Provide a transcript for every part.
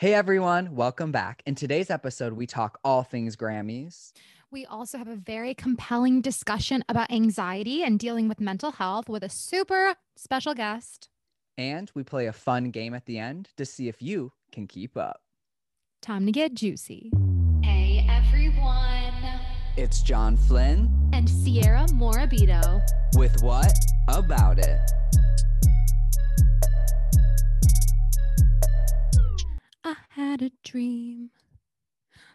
Hey everyone, welcome back. In today's episode, we talk all things Grammys. We also have a very compelling discussion about anxiety and dealing with mental health with a super special guest. And we play a fun game at the end to see if you can keep up. Time to get juicy. Hey everyone. It's John Flynn And Sierra Morabito. with What About It? Had a dream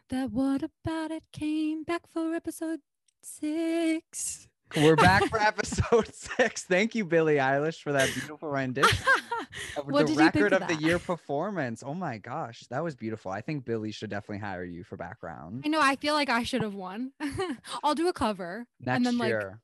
that what about it came back for episode six. We're back for episode six. Thank you, Billie Eilish, for that beautiful rendition. of What the did you think record of of, the year performance. Oh my gosh, that was beautiful. I think Billie should definitely hire you for background I know. I feel like I should have won. I'll do a cover next and then like year.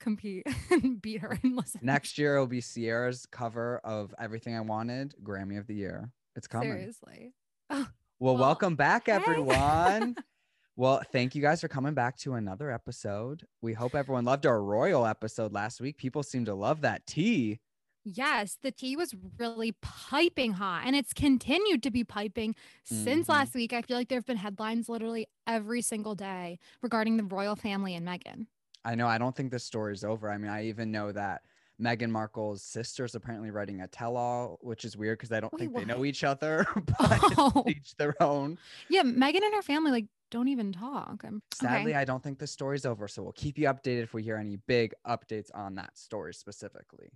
compete and beat her and listen. Next year it'll be Sierra's cover of Everything I Wanted, Grammy of the Year. It's coming. Seriously. Well, Well, welcome back, hey. everyone. well, thank you guys for coming back to another episode. We hope everyone loved our royal episode last week. People seem to love that tea. Yes, the tea was really piping hot and it's continued to be piping since Mhm. last week. I feel like there have been headlines literally every single day regarding the royal family and Meghan. I know. I don't think this story is over. I mean, I even know that Meghan Markle's sister's apparently writing a tell-all, which is weird because I don't Wait, think they know each other, but Oh, each their own. yeah. Meghan and her family like don't even talk. I'm Sadly, okay. I don't think the story's over. So we'll keep you updated if we hear any big updates on that story specifically.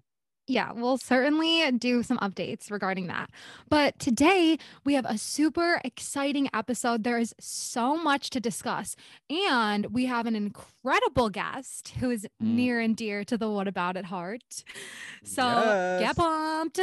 Yeah, we'll certainly do some updates regarding that. But today we have a super exciting episode. There is so much to discuss. And we have an incredible guest who is Mm. near and dear to the What About It heart. So Yes. get pumped.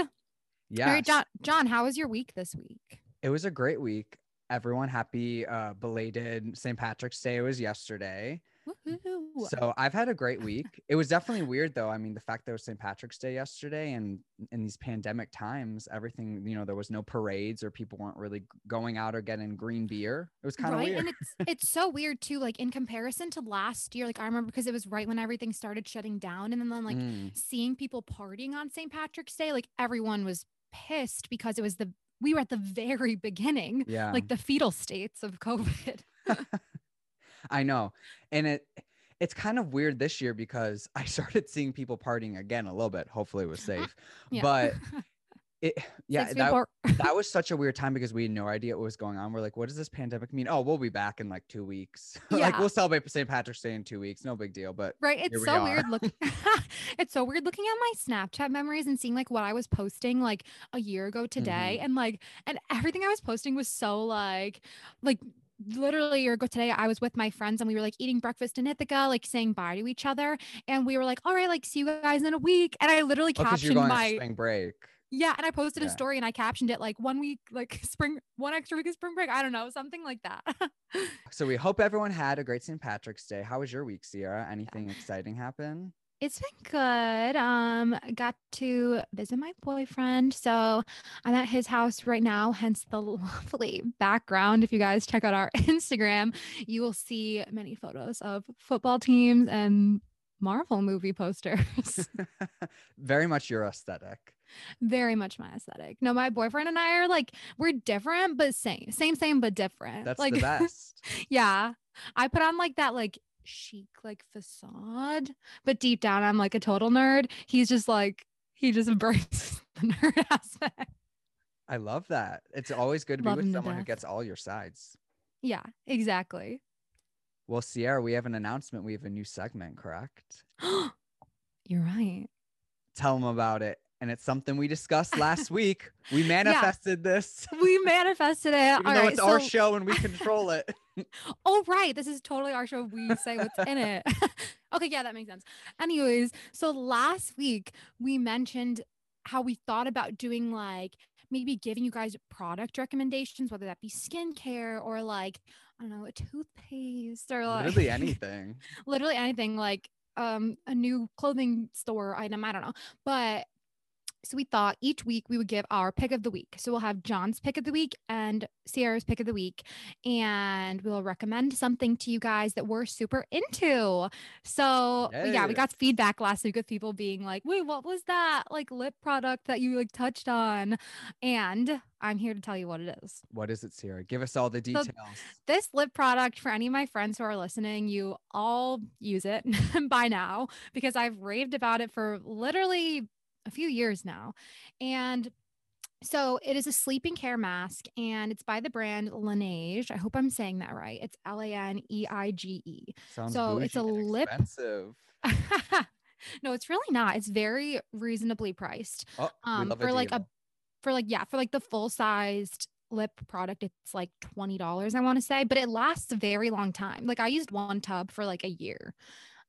Yeah. right, John, John, how was your week this week? It was a great week. Everyone happy uh belated St. Patrick's Day was yesterday. Woohoo. So I've had a great week. It was definitely weird though. I mean, the fact that it was St. Patrick's Day yesterday and in these pandemic times, everything, you know, there was no parades or people weren't really going out or getting green beer. It was kind of right weird. and it's it's so weird too like in comparison to last year like i remember because it was right when everything started shutting down and then like Mm, seeing people partying on St. Patrick's Day, like everyone was pissed because it was the we were at the very beginning, yeah. like the fetal states of COVID. I know. And it it's kind of weird this year because I started seeing people partying again a little bit. Hopefully it was safe. Yeah. But it yeah, that, that was such a weird time because we had no idea what was going on. We're like, what does this pandemic mean? Oh, we'll be back in like two weeks. like we'll celebrate St. Patrick's Day in two weeks. No big deal. But right. It's we so weird looking it's so weird looking at my Snapchat memories and seeing like what I was posting like a year ago today. Mm-hmm. And like and everything I was posting was so like like literally a year ago today i was with my friends and we were like eating breakfast in ithaca like saying bye to each other and we were like all right like see you guys in a week and i literally oh, you're captioned my spring break. Yeah, and I posted Yeah. a story and I captioned it like one week, like spring, one extra week of spring break. I don't know, something like that. So we hope everyone had a great St. Patrick's Day. How was your week, Sierra? Anything exciting happen? It's been good. Um, got to visit my boyfriend, so I'm at his house right now. Hence the lovely background. If you guys check out our Instagram, you will see many photos of football teams and Marvel movie posters. Very much your aesthetic. Very much my aesthetic. No, my boyfriend and I are like we're different, but same, same, same, but different. That's like the best. Yeah. I put on like that like chic like facade, but deep down I'm like a total nerd. He's just like he just embraces the nerd aspect. I love that. It's always good to be with someone who gets all your sides. Yeah, exactly. Well, Sierra, we have an announcement. We have a new segment, correct? You're right. Tell them about it. And it's something we discussed last week. We manifested this. We manifested it. Even All though right. it's our show and we control it. Oh, right. This is totally our show. We say what's in it. okay. Yeah, that makes sense. Anyways, so last week we mentioned how we thought about doing like maybe giving you guys product recommendations, whether that be skincare or like, I don't know, a toothpaste or like Literally anything. literally anything like um a new clothing store item. I don't know. But So we thought each week we would give our pick of the week. So we'll have John's pick of the week and Sierra's pick of the week. And we'll recommend something to you guys that we're super into. So yeah, Yeah. we got feedback last week with people being like, wait, what was that like lip product that you like touched on? And I'm here to tell you what it is. What is it, Sierra? Give us all the details. This lip product, for any of my friends who are listening, you all use it by now because I've raved about it for literally a few years now. And so it is a sleeping care mask and it's by the brand Laneige. I hope I'm saying that right. It's L A N E I G E. So it's a lip- expensive. no, it's really not. It's very reasonably priced. Oh, Um, for like a for like yeah, for like the full sized lip product, it's like twenty dollars. I want to say, but it lasts a very long time. Like I used one tub for like a year,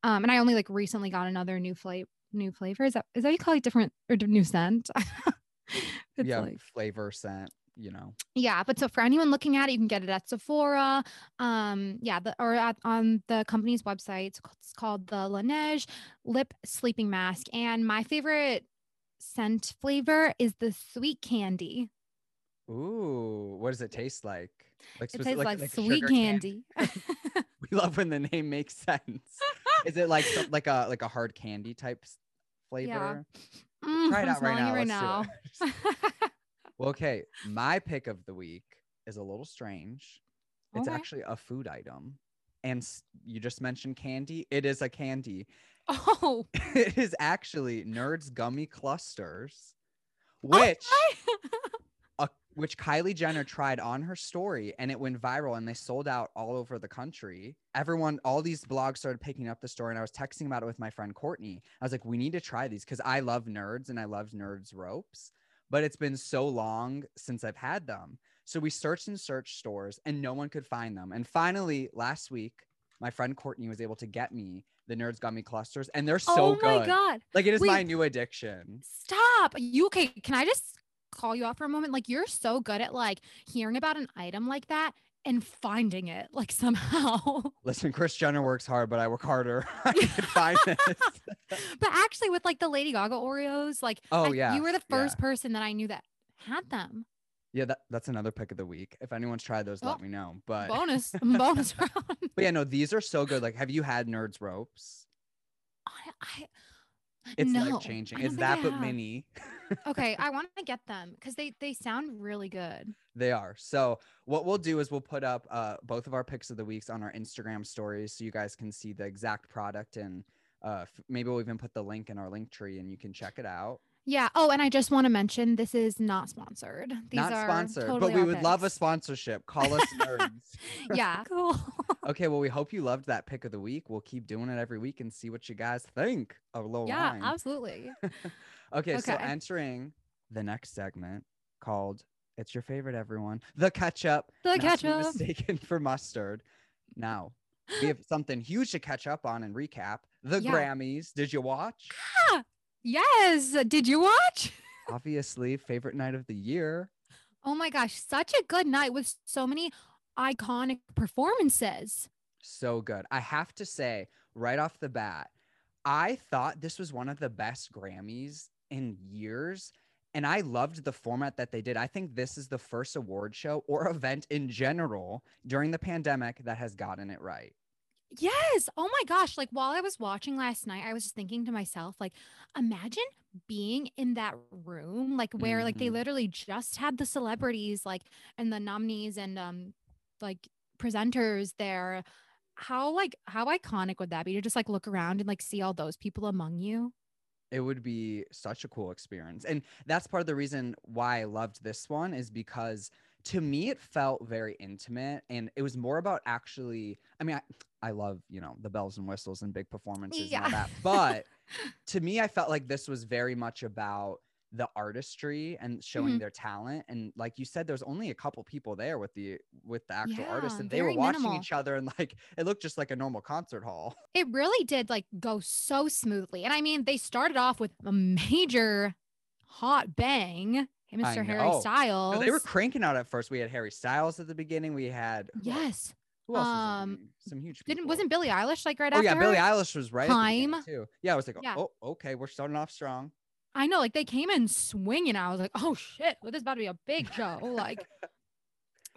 um, and I only like recently got another new flavor. New flavor is that is that you call it different or new scent? yeah, like flavor scent. You know, yeah, but so for anyone looking at it, you can get it at Sephora. Um, yeah, the, or at, on the company's website. It's, ca- it's called the Laneige Lip Sleeping Mask. And my favorite scent flavor is the sweet candy. ooh, what does it taste like? Like, It tastes like, a sweet sugar candy. We love when the name makes sense. is it like some, like a like a hard candy type flavor? Mm, Try it out right now. do it. well, okay, my pick of the week is a little strange. It's Okay. actually a food item, and you just mentioned candy. It is a candy. oh, it is actually Nerds Gummy Clusters, Oh which a, which Kylie Jenner tried on her story and it went viral and they sold out all over the country. Everyone, all these blogs started picking up the story and I was texting about it with my friend Courtney. I was like, we need to try these because I love nerds and I love nerds ropes, but it's been so long since I've had them. So we searched and searched stores and no one could find them. And finally, last week, my friend Courtney was able to get me the Nerds Gummy Clusters and they're so oh good. god! Like it is my new addiction. Stop. You okay? Can I just call you out for a moment? Like you're so good at like hearing about an item like that and finding it like somehow. Listen, Kris Jenner works hard, but I work harder. I can find this. but actually, with like the Lady Gaga Oreos, like Oh, I- yeah, you were the yeah. first person that I knew that had them. yeah, that, that's another pick of the week. If anyone's tried those, Oh, let me know. But Bonus, bonus round. but yeah, no, these are so good. Like, have you had Nerds ropes? I, I It's no, life changing. It's that but mini. Okay, I want to get them because they they sound really good. They are. So what we'll do is we'll put up uh, both of our picks of the weeks on our Instagram stories so you guys can see the exact product and uh, f- maybe we'll even put the link in our link tree and you can check it out. Yeah. Oh, and I just want to mention this is not sponsored. These Not are sponsored, totally but we our would love a sponsorship. Call us nerds. yeah. Cool. Okay, well, we hope you loved that pick of the week. We'll keep doing it every week and see what you guys think of Low yeah. Line. Absolutely. okay, so Okay. entering the next segment called "It's Your Favorite Everyone," the ketchup, The ketchup. mistaken for mustard. Now we have something huge to catch up on and recap. The Yeah. Grammys. Did you watch? Yes. Did you watch? Obviously, favorite night of the year. Oh my gosh, such a good night with so many iconic performances. so good. I have to say, right off the bat, I thought this was one of the best Grammys in years. And I loved the format that they did. I think this is the first award show or event in general during the pandemic that has gotten it right. Yes. Oh my gosh. Like while I was watching last night, I was just thinking to myself, like, imagine being in that room, like where like they Mhm. literally just had the celebrities, like, and the nominees and um like presenters there. How like how iconic would that be to just like look around and like see all those people among you? It would be such a cool experience. And that's part of the reason why I loved this one is because to me it felt very intimate and it was more about actually I mean I, I love, you know, the bells and whistles and big performances and all that. But to me I felt like this was very much about the artistry and showing Mhm. their talent and like you said there's only a couple people there with the with the actual artists and they were watching minimal. each other and like it looked just like a normal concert hall. It really did like go so smoothly. And I mean, they started off with a major hot bang. Hey, Mr. Harry. Styles. No, they were cranking out at first. We had Harry Styles at the beginning. We had yes. Who else Um? Some huge Didn't people. wasn't Billie Eilish like right Oh after yeah, Billie? Eilish was right Time. too. Yeah, I was like, Yeah. oh, okay, we're starting off strong. I know, like they came in swinging. I was like, oh shit, well, this is about to be a big show. Like,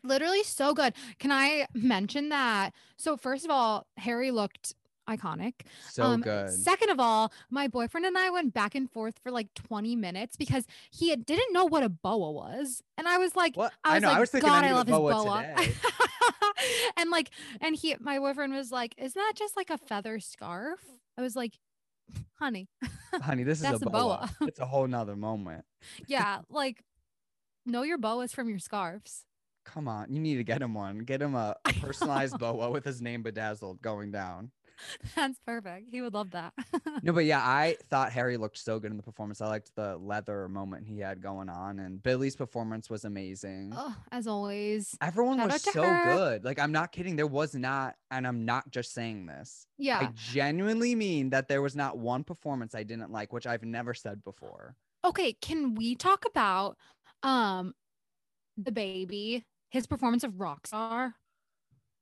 literally so good. Can I mention that? So, first of all, Harry looked iconic. So Um, good. Second of all, my boyfriend and I went back and forth for like 20 minutes because he had- didn't know what a boa was. And I was like, What? I I, know. like, I was thinking God, I, love his boa, boa. and like, and he, my boyfriend was like, isn't that just like a feather scarf? I was like, honey, Honey, this is a boa. boa. it's a whole nother moment. yeah, like, know your boas from your scarves. Come on, you need to get him one. Get him a, a personalized boa with his name bedazzled going down. That's perfect. He would love that. No, but yeah, I thought Harry looked so good in the performance. I liked the leather moment he had going on, and Billie's performance was amazing. oh, as always. Everyone shout was so her. good. Like, I'm not kidding. There was not, and I'm not just saying this. Yeah. I genuinely mean that there was not one performance I didn't like, which I've never said before. okay can we talk about um DaBaby his performance of rockstar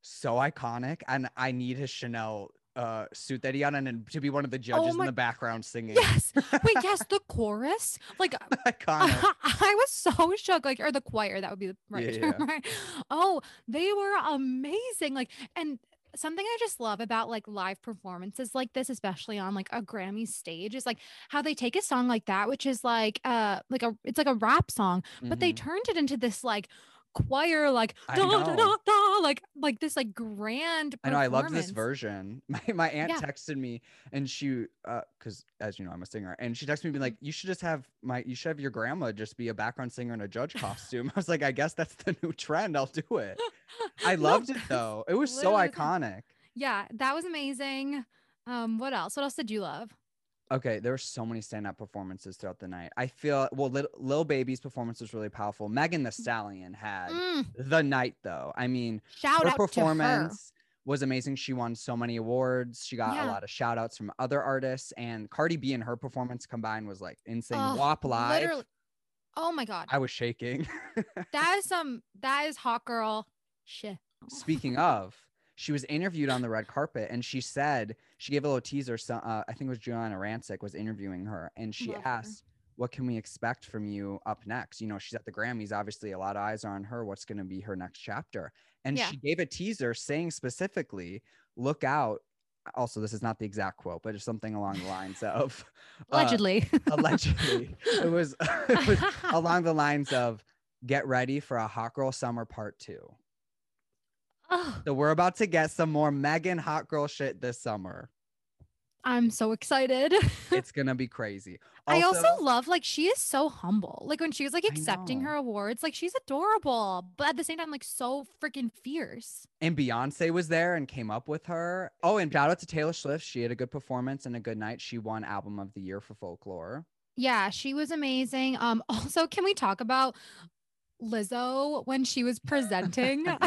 So iconic, and I need his Chanel uh suit that he had on and to be one of the judges Oh my- in the background singing. yes wait yes the chorus like iconic. I was so shook like or the choir that would be the right Yeah, term, right oh they were amazing like and something i just love about like live performances like this especially on like a grammy stage is like how they take a song like that which is like uh like a it's like a rap song but they Mhm. turned it into this like choir like da, da, da, da, like like this like grand I know I loved this version. My my aunt Yeah. texted me and she uh because as you know I'm a singer and she texted me being like you should just have my you should have your grandma just be a background singer in a judge costume. I was like I guess that's the new trend. I'll do it. I loved it though. It was so literally iconic. yeah that was amazing um what else what else did you love Okay, there were so many standout performances throughout the night. I feel well, Lil, Lil Baby's performance was really powerful. Megan Thee Stallion had Mm, the night though. I mean, shout her out to her performance was amazing. She won so many awards. She got a lot of shout outs from other artists, and Cardi B and her performance combined was like insane. Ugh, WAP live. literally oh my god I was shaking. that is some that is hot girl shit Speaking of, she was interviewed on the red carpet, and she said she gave a little teaser. So, uh, I think it was Giuliana Rancic was interviewing her, and she Love her. asked, "What can we expect from you up next?" You know, she's at the Grammys. Obviously, a lot of eyes are on her. What's going to be her next chapter? And Yeah. she gave a teaser saying specifically, "Look out." Also, this is not the exact quote, but it's something along the lines of uh, allegedly allegedly, it was, it was along the lines of, "Get ready for a hot girl summer part two. Ugh, So we're about to get some more Megan hot girl shit this summer. i'm so excited It's gonna be crazy. I also love like she is so humble. Like when she was like accepting her awards, like she's adorable, but at the same time, like so freaking fierce. and Beyonce was there and came up with her. Oh, and shout out to Taylor Swift. She had a good performance and a good night. She won album of the year for folklore. Yeah, she was amazing. Um, also, can we talk about Lizzo when she was presenting?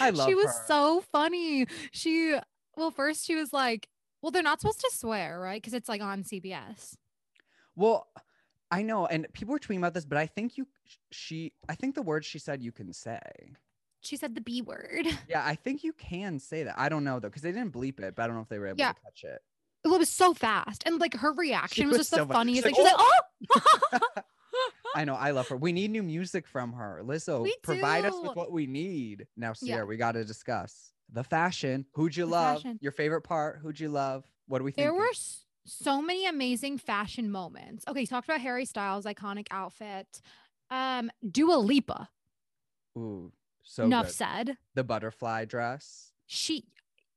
I love she was her. so funny. She well, first she was like, well, they're not supposed to swear, right? Because it's like on CBS. Well, I know, and people were tweeting about this, but I think you she I think the word she said you can say. She said the B word. Yeah, I think you can say that. I don't know though, because they didn't bleep it, but I don't know if they were able Yeah. to catch it. Well, it was so fast, and like her reaction was, was just the so fu- funniest she's like, She's like, oh. oh! I know. I love her. We need new music from her. Lizzo, We provide us with what we need. Now, Yeah. Sierra, we got to discuss the fashion. Who'd you The love? fashion. Your favorite part? Who'd you love? What do we think? There were so many amazing fashion moments. Okay, you talked about Harry Styles' iconic outfit. Um, Dua Lipa. Ooh, so enough good. said. The butterfly dress. She,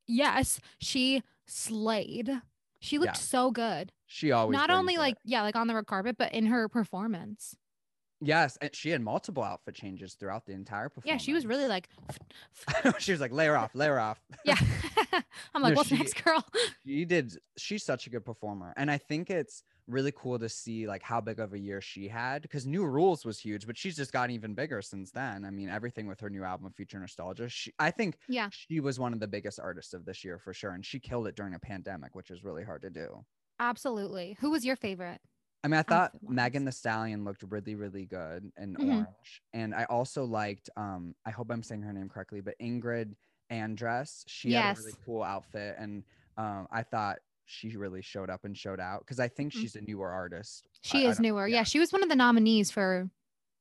yes, she slayed. She looked Yeah. so good. She always Not only it. like yeah, like on the red carpet, but in her performance. yes, and she had multiple outfit changes throughout the entire performance. Yeah, she was really like, she was like, layer off, layer off. yeah. I'm like, No, what's she- next, girl? she did she's such a good performer and i think it's really cool to see like how big of a year she had because new rules was huge but she's just gotten even bigger since then i mean everything with her new album future nostalgia she, i think Yeah. she was one of the biggest artists of this year for sure and she killed it during a pandemic which is really hard to do Absolutely. Who was your favorite? i mean i thought Outfit-wise. megan thee stallion looked really really good in Mhm. orange and i also liked um i hope i'm saying her name correctly but ingrid andress she had a really cool outfit and um i thought she really showed up and showed out because I think Mhm. she's a newer artist. She I- I is don't- newer. Yeah. yeah. she was one of the nominees for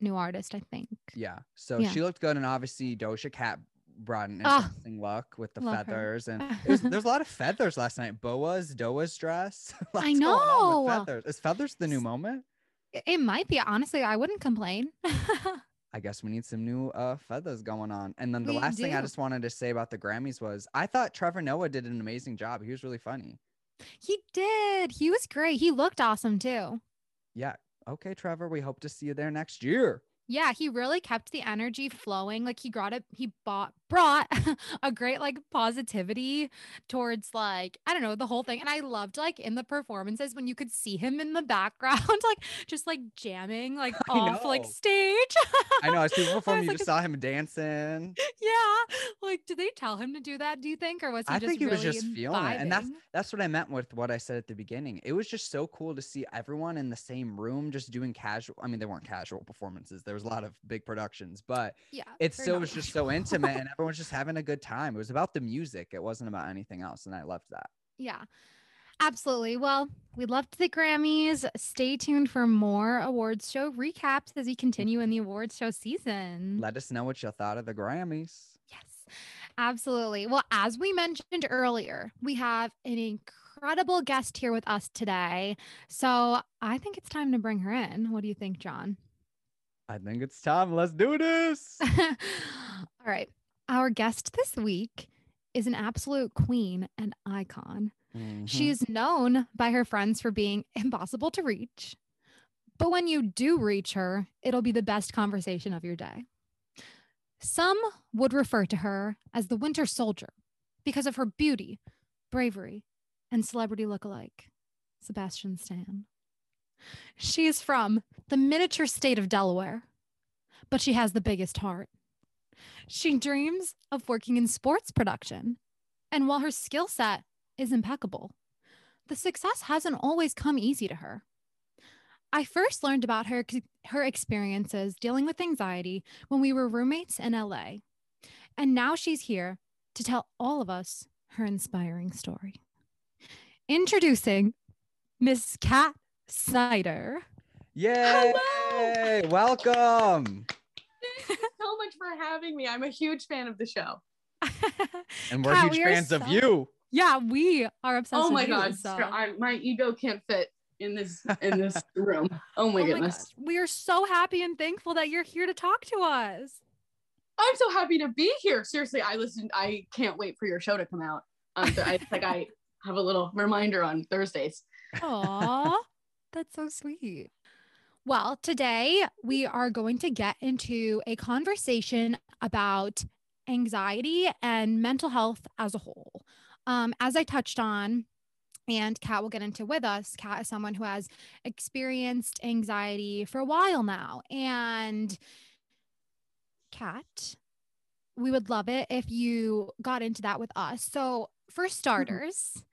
new artist, I think. Yeah. So Yeah. she looked good. And obviously Doja Cat brought an Ah, interesting look with the love her. feathers. And was, there's a lot of feathers last night. Boa's, Doa's dress. I know. feathers. Is feathers the new moment? It- might be. Honestly, I wouldn't complain. I guess we need some new uh feathers going on. And then the We last thing I just wanted to say about the Grammys was I thought Trevor Noah did an amazing job. He was really funny. He did. He was great. He looked awesome too. Yeah. Okay, Trevor. We hope to see you there next year. Yeah, he really kept the energy flowing. Like he brought it, he bought brought a great like positivity towards like, I don't know, the whole thing. And I loved like in the performances when you could see him in the background, like just like jamming like I off like stage. I know I perform, was you like, just saw him dancing. yeah. Like, did they tell him to do that? Do you think? Or was he I just think he was really just feeling it. And that's that's what I meant with what I said at the beginning. It was just so cool to see everyone in the same room just doing casual. I mean, they weren't casual performances. There was a lot of big productions, but yeah. it still was just so intimate and everyone's just having a good time. It was about the music. It wasn't about anything else. And I loved that. Yeah, absolutely. Well, we loved the Grammys. Stay tuned for more awards show recaps as we continue in the awards show season. Let us know what you thought of the Grammys. Yes, absolutely. Well, as we mentioned earlier, we have an incredible guest here with us today. So I think it's time to bring her in. What do you think, John? I think it's time. Let's do this. All right. Our guest this week is an absolute queen and icon. Mhm. She is known by her friends for being impossible to reach. But when you do reach her, it'll be the best conversation of your day. Some would refer to her as the Winter Soldier because of her beauty, bravery, and celebrity look-alike, Sebastian Stan. She is from the miniature state of Delaware, but she has the biggest heart. She dreams of working in sports production, and while her skill set is impeccable. The success hasn't always come easy to her. I first learned about her her experiences dealing with anxiety when we were roommates in LA. And now she's here to tell all of us her inspiring story. Introducing Miss Kat Snyder. Yay! Hello! Welcome. Thank you so much for having me. I'm a huge fan of the show. And we're Kat, huge we are fans of you. yeah, we are obsessed oh with my you, god, so- I, my ego can't fit in this in this room. Oh my Oh goodness. gosh, We are so happy and thankful that you're here to talk to us. I'm so happy to be here. Seriously, I listened. I can't wait for your show to come out. Um, so I like I have a little reminder on Thursdays. Aw, that's so sweet. Well, today we are going to get into a conversation about anxiety and mental health as a whole. Um, as I touched on, and Kat will get into with us. Kat is someone who has experienced anxiety for a while now. And Kat, we would love it if you got into that with us. So, for starters,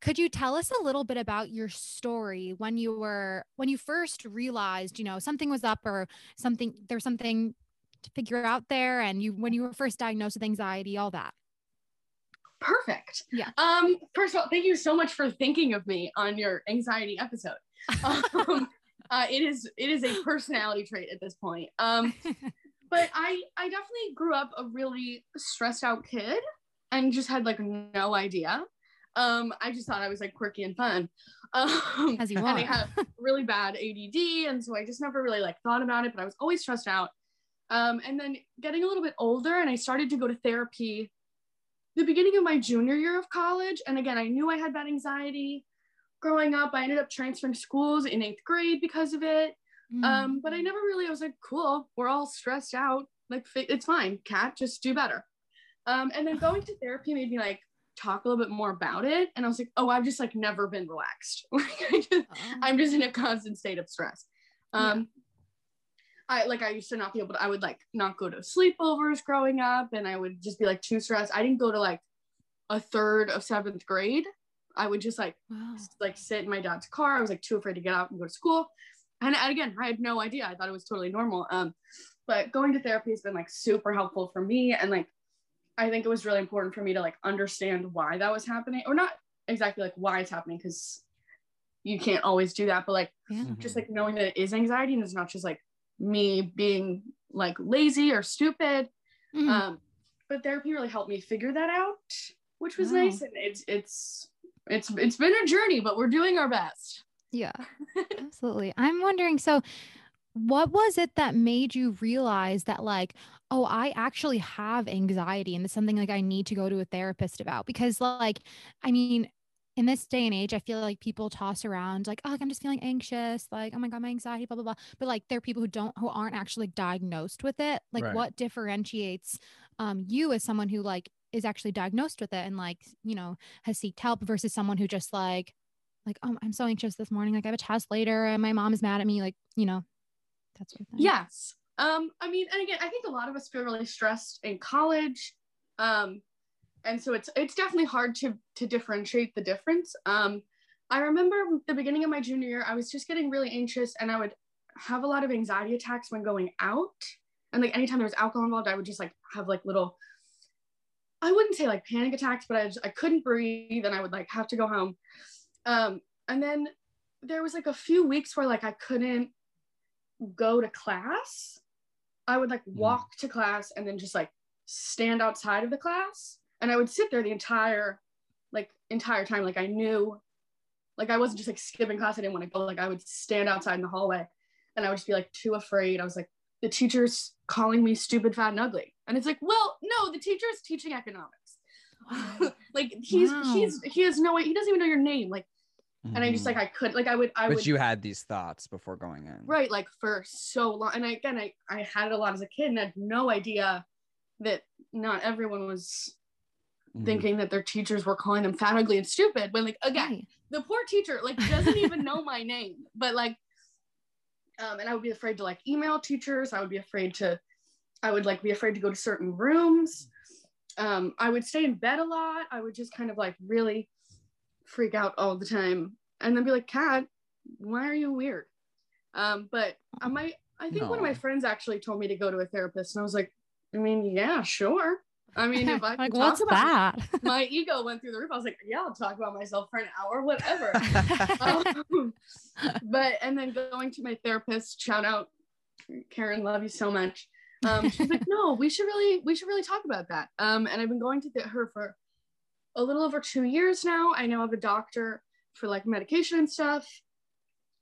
could you tell us a little bit about your story when you were when you first realized, you know, something was up or something there's something to figure out there and you when you were first diagnosed with anxiety, all that. Perfect. Yeah. Um, first of all, thank you so much for thinking of me on your anxiety episode. Um, uh, it is it is a personality trait at this point. Um, but I I definitely grew up a really stressed out kid and just had like no idea. Um, I just thought I was like quirky and fun. Um, As you and I have really bad ADD, and so I just never really like thought about it. But I was always stressed out. Um, and then getting a little bit older, and I started to go to therapy the beginning of my junior year of college. And again, I knew I had bad anxiety growing up. I ended up transferring schools in eighth grade because of it. Mm. Um, but I never really, I was like, cool, we're all stressed out. Like, it's fine, Kat, just do better. Um, and then going to therapy made me like talk a little bit more about it. And I was like, oh, I've just like never been relaxed. Oh. I'm just in a constant state of stress. Yeah. Um, I like I used to not be able to. I would like not go to sleepovers growing up, and I would just be like too stressed. I didn't go to like a third of seventh grade. I would just like wow. like sit in my dad's car. I was like too afraid to get out and go to school. And, and again, I had no idea. I thought it was totally normal. Um, but going to therapy has been like super helpful for me, and like I think it was really important for me to like understand why that was happening, or not exactly like why it's happening because you can't always do that but like Yeah. just like knowing that it is anxiety and it's not just like me being like lazy or stupid Mhm. um but therapy really helped me figure that out which was Wow. nice and it's it's it's it's been a journey but we're doing our best Yeah, absolutely. I'm wondering so, what was it that made you realize that, like, oh, I actually have anxiety and it's something like I need to go to a therapist about? Because, like, I mean, in this day and age, I feel like people toss around like, oh, like, I'm just feeling anxious, like, oh my God, my anxiety, blah, blah, blah. But like, there are people who don't, who aren't actually diagnosed with it. Like, Right. what differentiates um, you as someone who, like, is actually diagnosed with it and, like, you know, has seeked help versus someone who just, like, like, oh, I'm so anxious this morning. Like, I have a test later, and my mom is mad at me. Like, you know, that sort of thing. yes. Um i mean and again i think a lot of us feel really stressed in college. Um and so it's it's definitely hard to to differentiate the difference. Um i remember the beginning of my junior year i was just getting really anxious and i would have a lot of anxiety attacks when going out. And like anytime there was alcohol involved i would just like have like little i wouldn't say like panic attacks but i just, i couldn't breathe and i would like have to go home. Um and then there was like a few weeks where like i couldn't go to class i would like Mm. walk to class and then just like stand outside of the class. And i would sit there the entire like entire time. Like i knew like i wasn't just like skipping class. I didn't want to go. Like i would stand outside in the hallway and i would just be like too afraid. I was like the teacher's calling me stupid fat and ugly. And it's like well no the teacher's teaching economics. Like he's Wow. he's he has no way he doesn't even know your name. Like and i just like i could like i would i but would you had these thoughts before going in. right like for so long and I, again I, I had it a lot as a kid and had no idea that not everyone was Mhm. thinking that their teachers were calling them fat ugly and stupid when like again Right. the poor teacher like doesn't even know my name but like um and i would be afraid to like email teachers i would be afraid to i would like be afraid to go to certain rooms um i would stay in bed a lot i would just kind of like really freak out all the time and then be like kat why are you weird um but i might i think one of my friends actually told me to go to a therapist and i was like i mean yeah sure i mean if i like, what's talk about that? my ego went through the roof. I was like, yeah, I'll talk about myself for an hour, whatever. um, but and then going to my therapist, shout out Karen, love you so much. Um, she's like, no, we should really, we should really talk about that. Um, and I've been going to th- her for a little over two years now. I now have a doctor for like medication and stuff.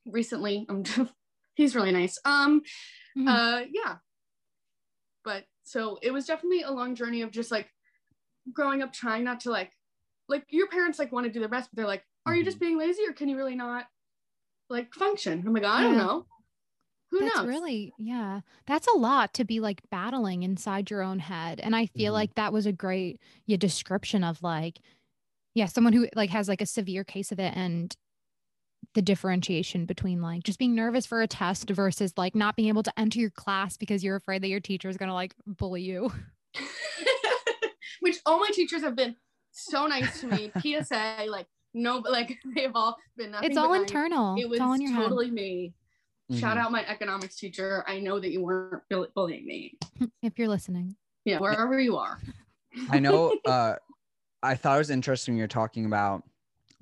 Recently, he's really nice. Um, Mhm. uh, yeah. But so it was definitely a long journey of just like growing up trying not to like like your parents like want to do their best but they're like are you just being lazy or can you really not like function i'm like i don't Yeah. know who that's knows? really yeah that's a lot to be like battling inside your own head and i feel Mhm. like that was a great yeah description of like yeah someone who like has like a severe case of it and the differentiation between like just being nervous for a test versus like not being able to enter your class because you're afraid that your teacher is going to like bully you. Which all my teachers have been so nice to me. Psa like no but like they've all been nothing it's all nice. internal. It was it's all in your totally me shout Mhm. out my economics teacher. I know that you weren't bullying me. If you're listening. Yeah wherever you are. I know. Uh, I thought it was interesting you're talking about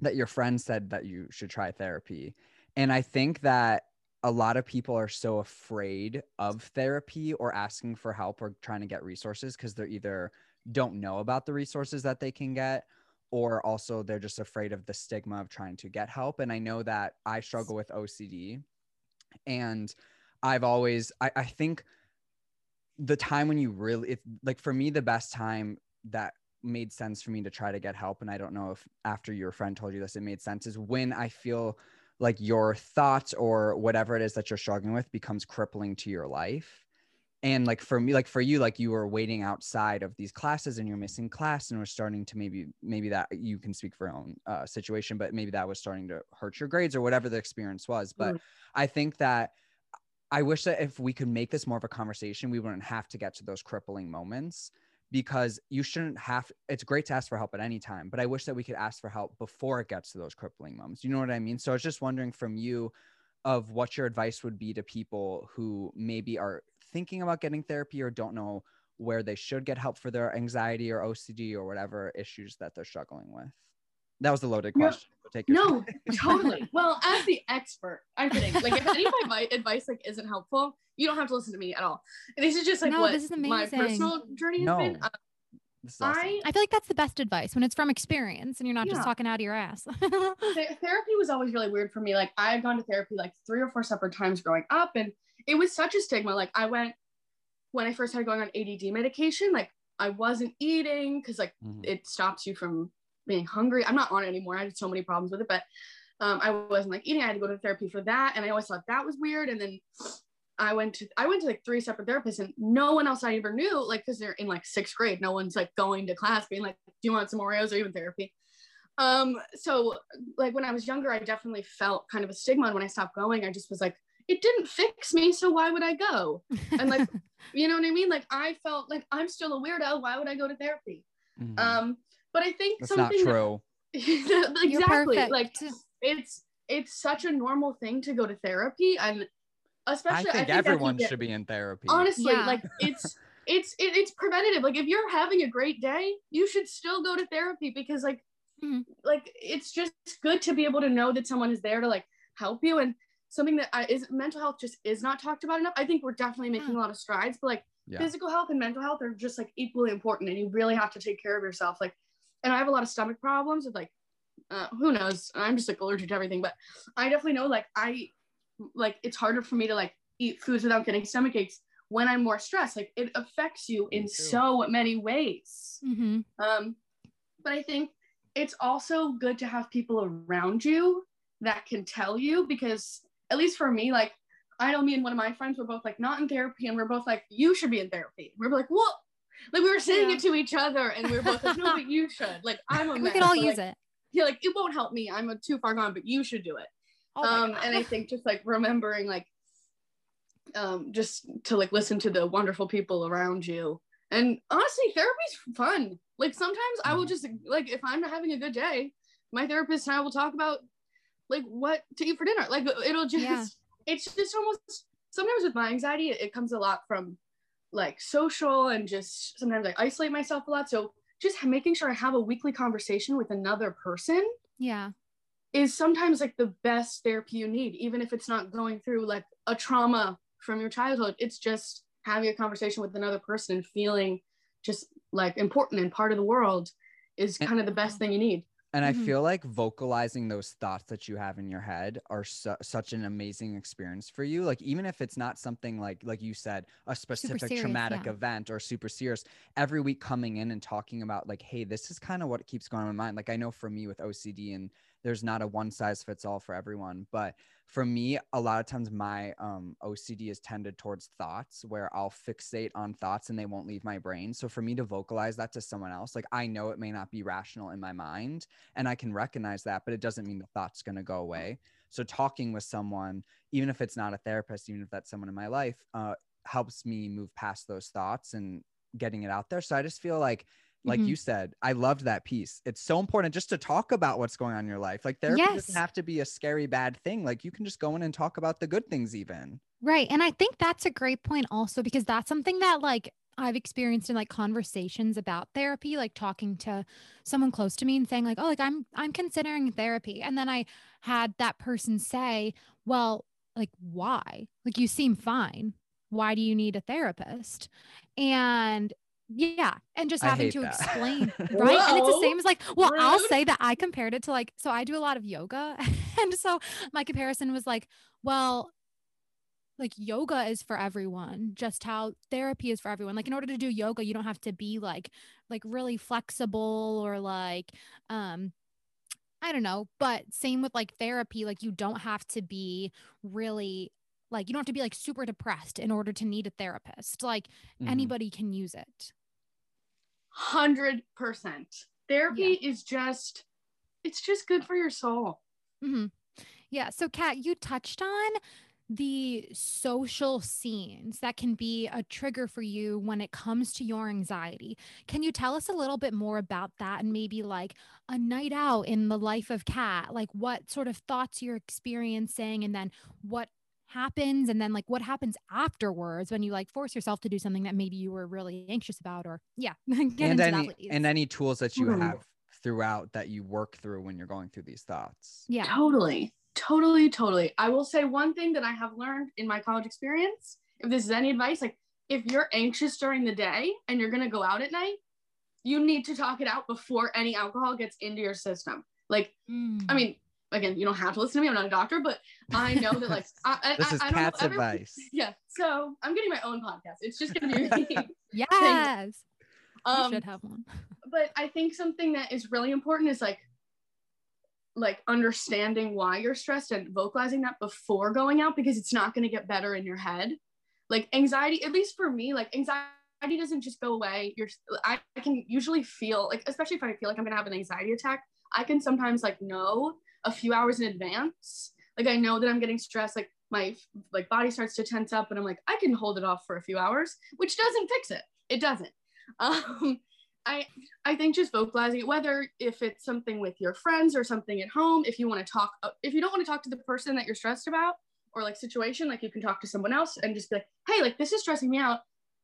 that your friend said that you should try therapy, and I think that a lot of people are so afraid of therapy or asking for help or trying to get resources because they're either don't know about the resources that they can get or also they're just afraid of the stigma of trying to get help. And i know that i struggle with ocd and i've always i, I think the time when you really it's like for me the best time that made sense for me to try to get help and i don't know if after your friend told you this it made sense is when i feel like your thoughts or whatever it is that you're struggling with becomes crippling to your life and like for me like for you like you were waiting outside of these classes and you're missing class and we're starting to maybe maybe that you can speak for your own uh, situation but maybe that was starting to hurt your grades or whatever the experience was but Mm. i think that i wish that if we could make this more of a conversation we wouldn't have to get to those crippling moments because you shouldn't have it's great to ask for help at any time but i wish that we could ask for help before it gets to those crippling moments you know what i mean so i was just wondering from you of what your advice would be to people who maybe are thinking about getting therapy or don't know where they should get help for their anxiety or ocd or whatever issues that they're struggling with That was a loaded question. but Take your No, totally. Well, as the expert, I'm kidding. Like, if any of my advice like isn't helpful, you don't have to listen to me at all. This is just like No, what this is my amazing. personal journey has been. No. This is awesome. I I feel like that's the best advice when it's from experience and you're not Yeah. just talking out of your ass. th- therapy was always really weird for me. Like, I had gone to therapy like three or four separate times growing up, and it was such a stigma. Like, I went when I first started going on ADD medication. Like, I wasn't eating because like Mhm. it stops you from being hungry. I'm not on it anymore. I had so many problems with it, but um, I wasn't like eating. I had to go to therapy for that, and I always thought that was weird. And then I went to I went to like three separate therapists, and no one else I ever knew, like because they're in like sixth grade, no one's like going to class being like, "Do you want some Oreos or even therapy?" Um, so like when I was younger, I definitely felt kind of a stigma, and when I stopped going, I just was like, it didn't fix me, so why would I go? And like, you know what I mean? Like I felt like I'm still a weirdo. Why would I go to therapy? Mhm. Um, but I think That's something that- true. You're exactly perfect. like it's it's such a normal thing to go to therapy and especially I think, that can everyone get- should be in therapy. honestly Yeah. like it's it's it, it's preventative like if you're having a great day you should still go to therapy because like Mhm. like it's just good to be able to know that someone is there to like help you and something that I, is mental health just is not talked about enough. I think we're definitely making a lot of strides but like Yeah. physical health and mental health are just like equally important and you really have to take care of yourself. Like and i have a lot of stomach problems with like uh, who knows? I'm just like allergic to everything but i definitely know like i like it's harder for me to like eat foods without getting stomach aches when i'm more stressed. Like it affects you Me in too. so many ways. Hmm um but i think it's also good to have people around you that can tell you because at least for me like i know me and one of my friends were both like not in therapy and we're both like you should be in therapy. We were like what like we were saying Yeah. it to each other and we were both like no but you should. Like i'm a We mess, could all but, use like, it. yeah like it won't help me. I'm a too far gone but you should do it. Oh um and i think just like remembering like um just to like listen to the wonderful people around you. And honestly therapy's fun. Like sometimes i will Mhm. just like if i'm not having a good day my therapist and i will talk about like what to eat for dinner like it'll just Yeah. it's just almost sometimes with my anxiety it, it comes a lot from like social and just sometimes i isolate myself a lot so just making sure i have a weekly conversation with another person yeah. is sometimes like the best therapy you need, even if it's not going through like a trauma from your childhood. It's just having a conversation with another person and feeling just like important and part of the world is kind of the best thing you need. And I Mhm. feel like vocalizing those thoughts that you have in your head are su- such an amazing experience for you. Like even if it's not something like like you said, a specific serious, traumatic yeah. event or super serious, every week coming in and talking about like, hey, this is kind of what keeps going on in my mind. Like I know for me with OCD and there's not a one size fits all for everyone, but for me, a lot of times my um, OCD is tended towards thoughts where I'll fixate on thoughts and they won't leave my brain. So for me to vocalize that to someone else, like I know it may not be rational in my mind and I can recognize that, but it doesn't mean the thought's going to go away. So talking with someone, even if it's not a therapist, even if that's someone in my life, uh, helps me move past those thoughts and getting it out there. So I just feel like, like Mhm. you said, I loved that piece. It's so important just to talk about what's going on in your life. Like therapy Yes. doesn't have to be a scary bad thing. Like you can just go in and talk about the good things even. Right. And I think that's a great point also because that's something that like I've experienced in like conversations about therapy, like talking to someone close to me and saying like, "Oh, like I'm I'm considering therapy." And then I had that person say, "Well, like why? Like you seem fine. Why do you need a therapist?" And yeah, and just having to that. explain, right? And it's the same as like, well, I'll say that I compared it to like, so I do a lot of yoga. And so my comparison was like, well, like yoga is for everyone just how therapy is for everyone like in order to do yoga you don't have to be like like really flexible or like um i don't know but same with like therapy like you don't have to be really like you don't have to be like super depressed in order to need a therapist like Mhm. anybody can use it Hundred percent. Therapy is just it's just good for your soul. hmm Yeah. So, Kat, you touched on the social scenes that can be a trigger for you when it comes to your anxiety. Can you tell us a little bit more about that and maybe like a night out in the life of Kat? Like what sort of thoughts you're experiencing and then what happens and then like what happens afterwards when you like force yourself to do something that maybe you were really anxious about or yeah get and into any and any tools that you Mhm. have throughout that you work through when you're going through these thoughts. Yeah. Totally. Totally, totally. I will say one thing that I have learned in my college experience, if this is any advice, like if you're anxious during the day and you're gonna go out at night, you need to talk it out before any alcohol gets into your system. Like, Mm. I mean, again, you don't have to listen to me. I'm not a doctor, but I know that like I, I, This I, is I don't Kat's ever- advice. Yeah. So I'm getting my own podcast. It's just gonna be me. yes. you um, should have one. but I think something that is really important is like like understanding why you're stressed and vocalizing that before going out because it's not going to get better in your head. Like anxiety, at least for me, like anxiety doesn't just go away. You're I, I can usually feel like especially if I feel like I'm going to have an anxiety attack, I can sometimes like know a few hours in advance. Like I know that I'm getting stressed like my like body starts to tense up and I'm like I can hold it off for a few hours, which doesn't fix it. It doesn't. Um I I think just vocalizing it, whether if it's something with your friends or something at home, if you want to talk, uh, if you don't want to talk to the person that you're stressed about or like situation, like you can talk to someone else and just be like, hey, like this is stressing me out.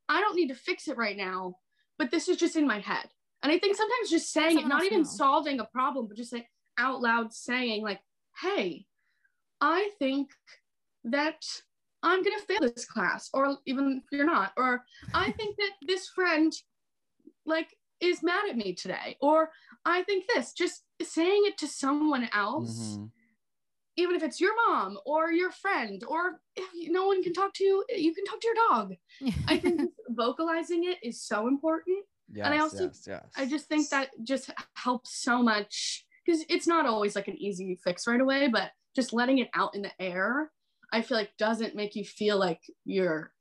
I don't need to fix it right now, but this is just in my head. And I think sometimes just saying it, not even know. solving a problem, but just like out loud saying, like, hey, I think that I'm gonna fail this class, or even if you're not, or I think that this friend like is mad at me today or i think this just saying it to someone else Mhm. even if it's your mom or your friend or if no one can talk to you you can talk to your dog i think vocalizing it is so important Yes, and I also- yes, yes. i just think that just helps so much because it's not always like an easy fix right away but just letting it out in the air i feel like doesn't make you feel like you're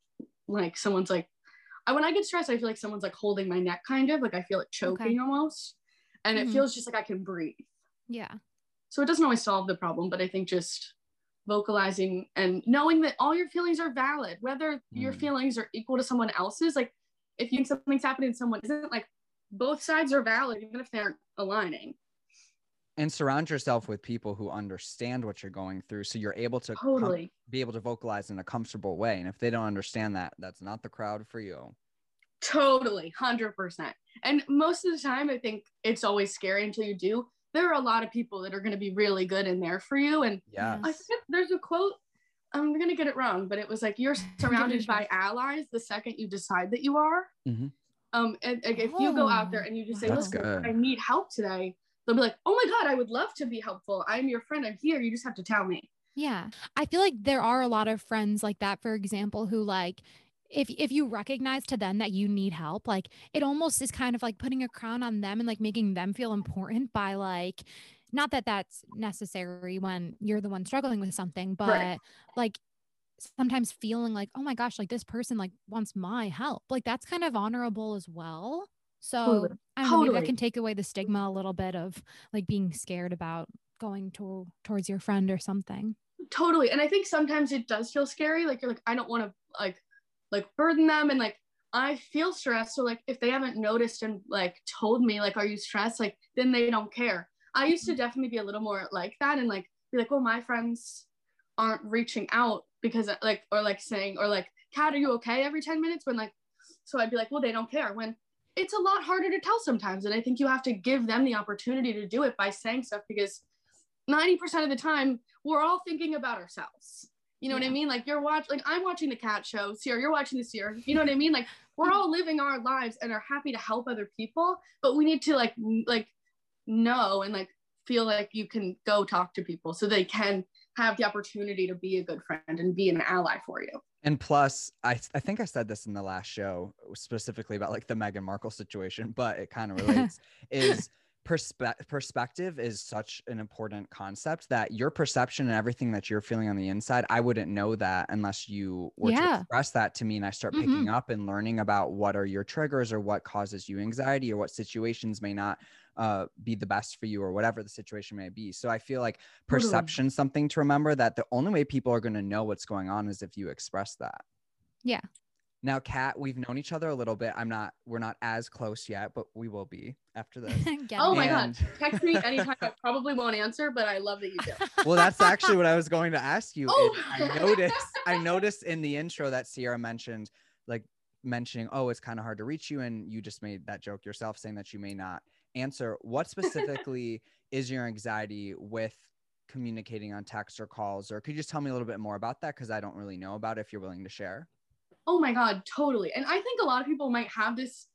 like someone's like I, when i get stressed i feel like someone's like holding my neck kind of like i feel it choking almost and it Mhm. feels just like i can breathe Yeah. so it doesn't always solve the problem but i think just vocalizing and knowing that all your feelings are valid whether your Mm. feelings are equal to someone else's like if you think something's happening to someone isn't like both sides are valid even if they aren't aligning and surround yourself with people who understand what you're going through so you're able to com- be able to vocalize in a comfortable way and if they don't understand that that's not the crowd for you totally 100% and most of the time i think it's always scary until you do there are a lot of people that are going to be really good in there for you and yeah I forget there's a quote. I'm gonna get it wrong, but it was like you're surrounded by allies the second you decide that you are. Mhm. Um, and like, if you go out there Oh, and you just say, "Listen, good. I need help today," they'll be like, "Oh my god, I would love to be helpful. I'm your friend. I'm here. You just have to tell me." Yeah. I feel like there are a lot of friends like that, for example, who like if if you recognize to them that you need help, like it almost is kind of like putting a crown on them and like making them feel important by like not that that's necessary when you're the one struggling with something, but Right. like sometimes feeling like, "Oh my gosh, like this person like wants my help." Like that's kind of honorable as well. So, Totally. I know, maybe that can take away the stigma a little bit of like being scared about going to towards your friend or something. totally and i think sometimes it does feel scary like you're like i don't want to like like burden them and like i feel stressed so like if they haven't noticed and like told me like are you stressed? like then they don't care. I used to mm-hmm. definitely be a little more like that and like be like well my friends aren't reaching out because like or like saying or like kat are you okay? every 10 minutes when like so i'd be like well they don't care when it's a lot harder to tell sometimes and i think you have to give them the opportunity to do it by saying stuff because 90% of the time we're all thinking about ourselves. You know what I mean? Like you're watching, like I'm watching the Kat show, Sierra, you're watching the Sierra. You know what I mean? Like we're all living our lives and are happy to help other people, but we need to like like know and like feel like you can go talk to people so they can have the opportunity to be a good friend and be an ally for you. And plus, I I think I said this in the last show specifically about like the Meghan Markle situation, but it kind of relates. is perspe- perspective is such an important concept that your perception and everything that you're feeling on the inside, I wouldn't know that unless you were to express that to me and I start Mhm. picking up and learning about what are your triggers or what causes you anxiety or what situations may not uh, be the best for you or whatever the situation may be. So I feel like Totally. perception something to remember that the only way people are going to know what's going on is if you express that. Yeah. Now, Kat, we've known each other a little bit. I'm not, we're not as close yet, but we will be after this. Oh my And- God. Text me anytime. I probably won't answer, but I love that you do. well, that's actually what I was going to ask you. Oh. I noticed, I noticed in the intro that Sierra mentioned, like mentioning, oh, it's kind of hard to reach you, and you just made that joke yourself, saying that you may not answer, what specifically is your anxiety with communicating on text or calls? Or could you just tell me a little bit more about that? Because I don't really know about it if you're willing to share. Oh my God, totally. And I think a lot of people might have this.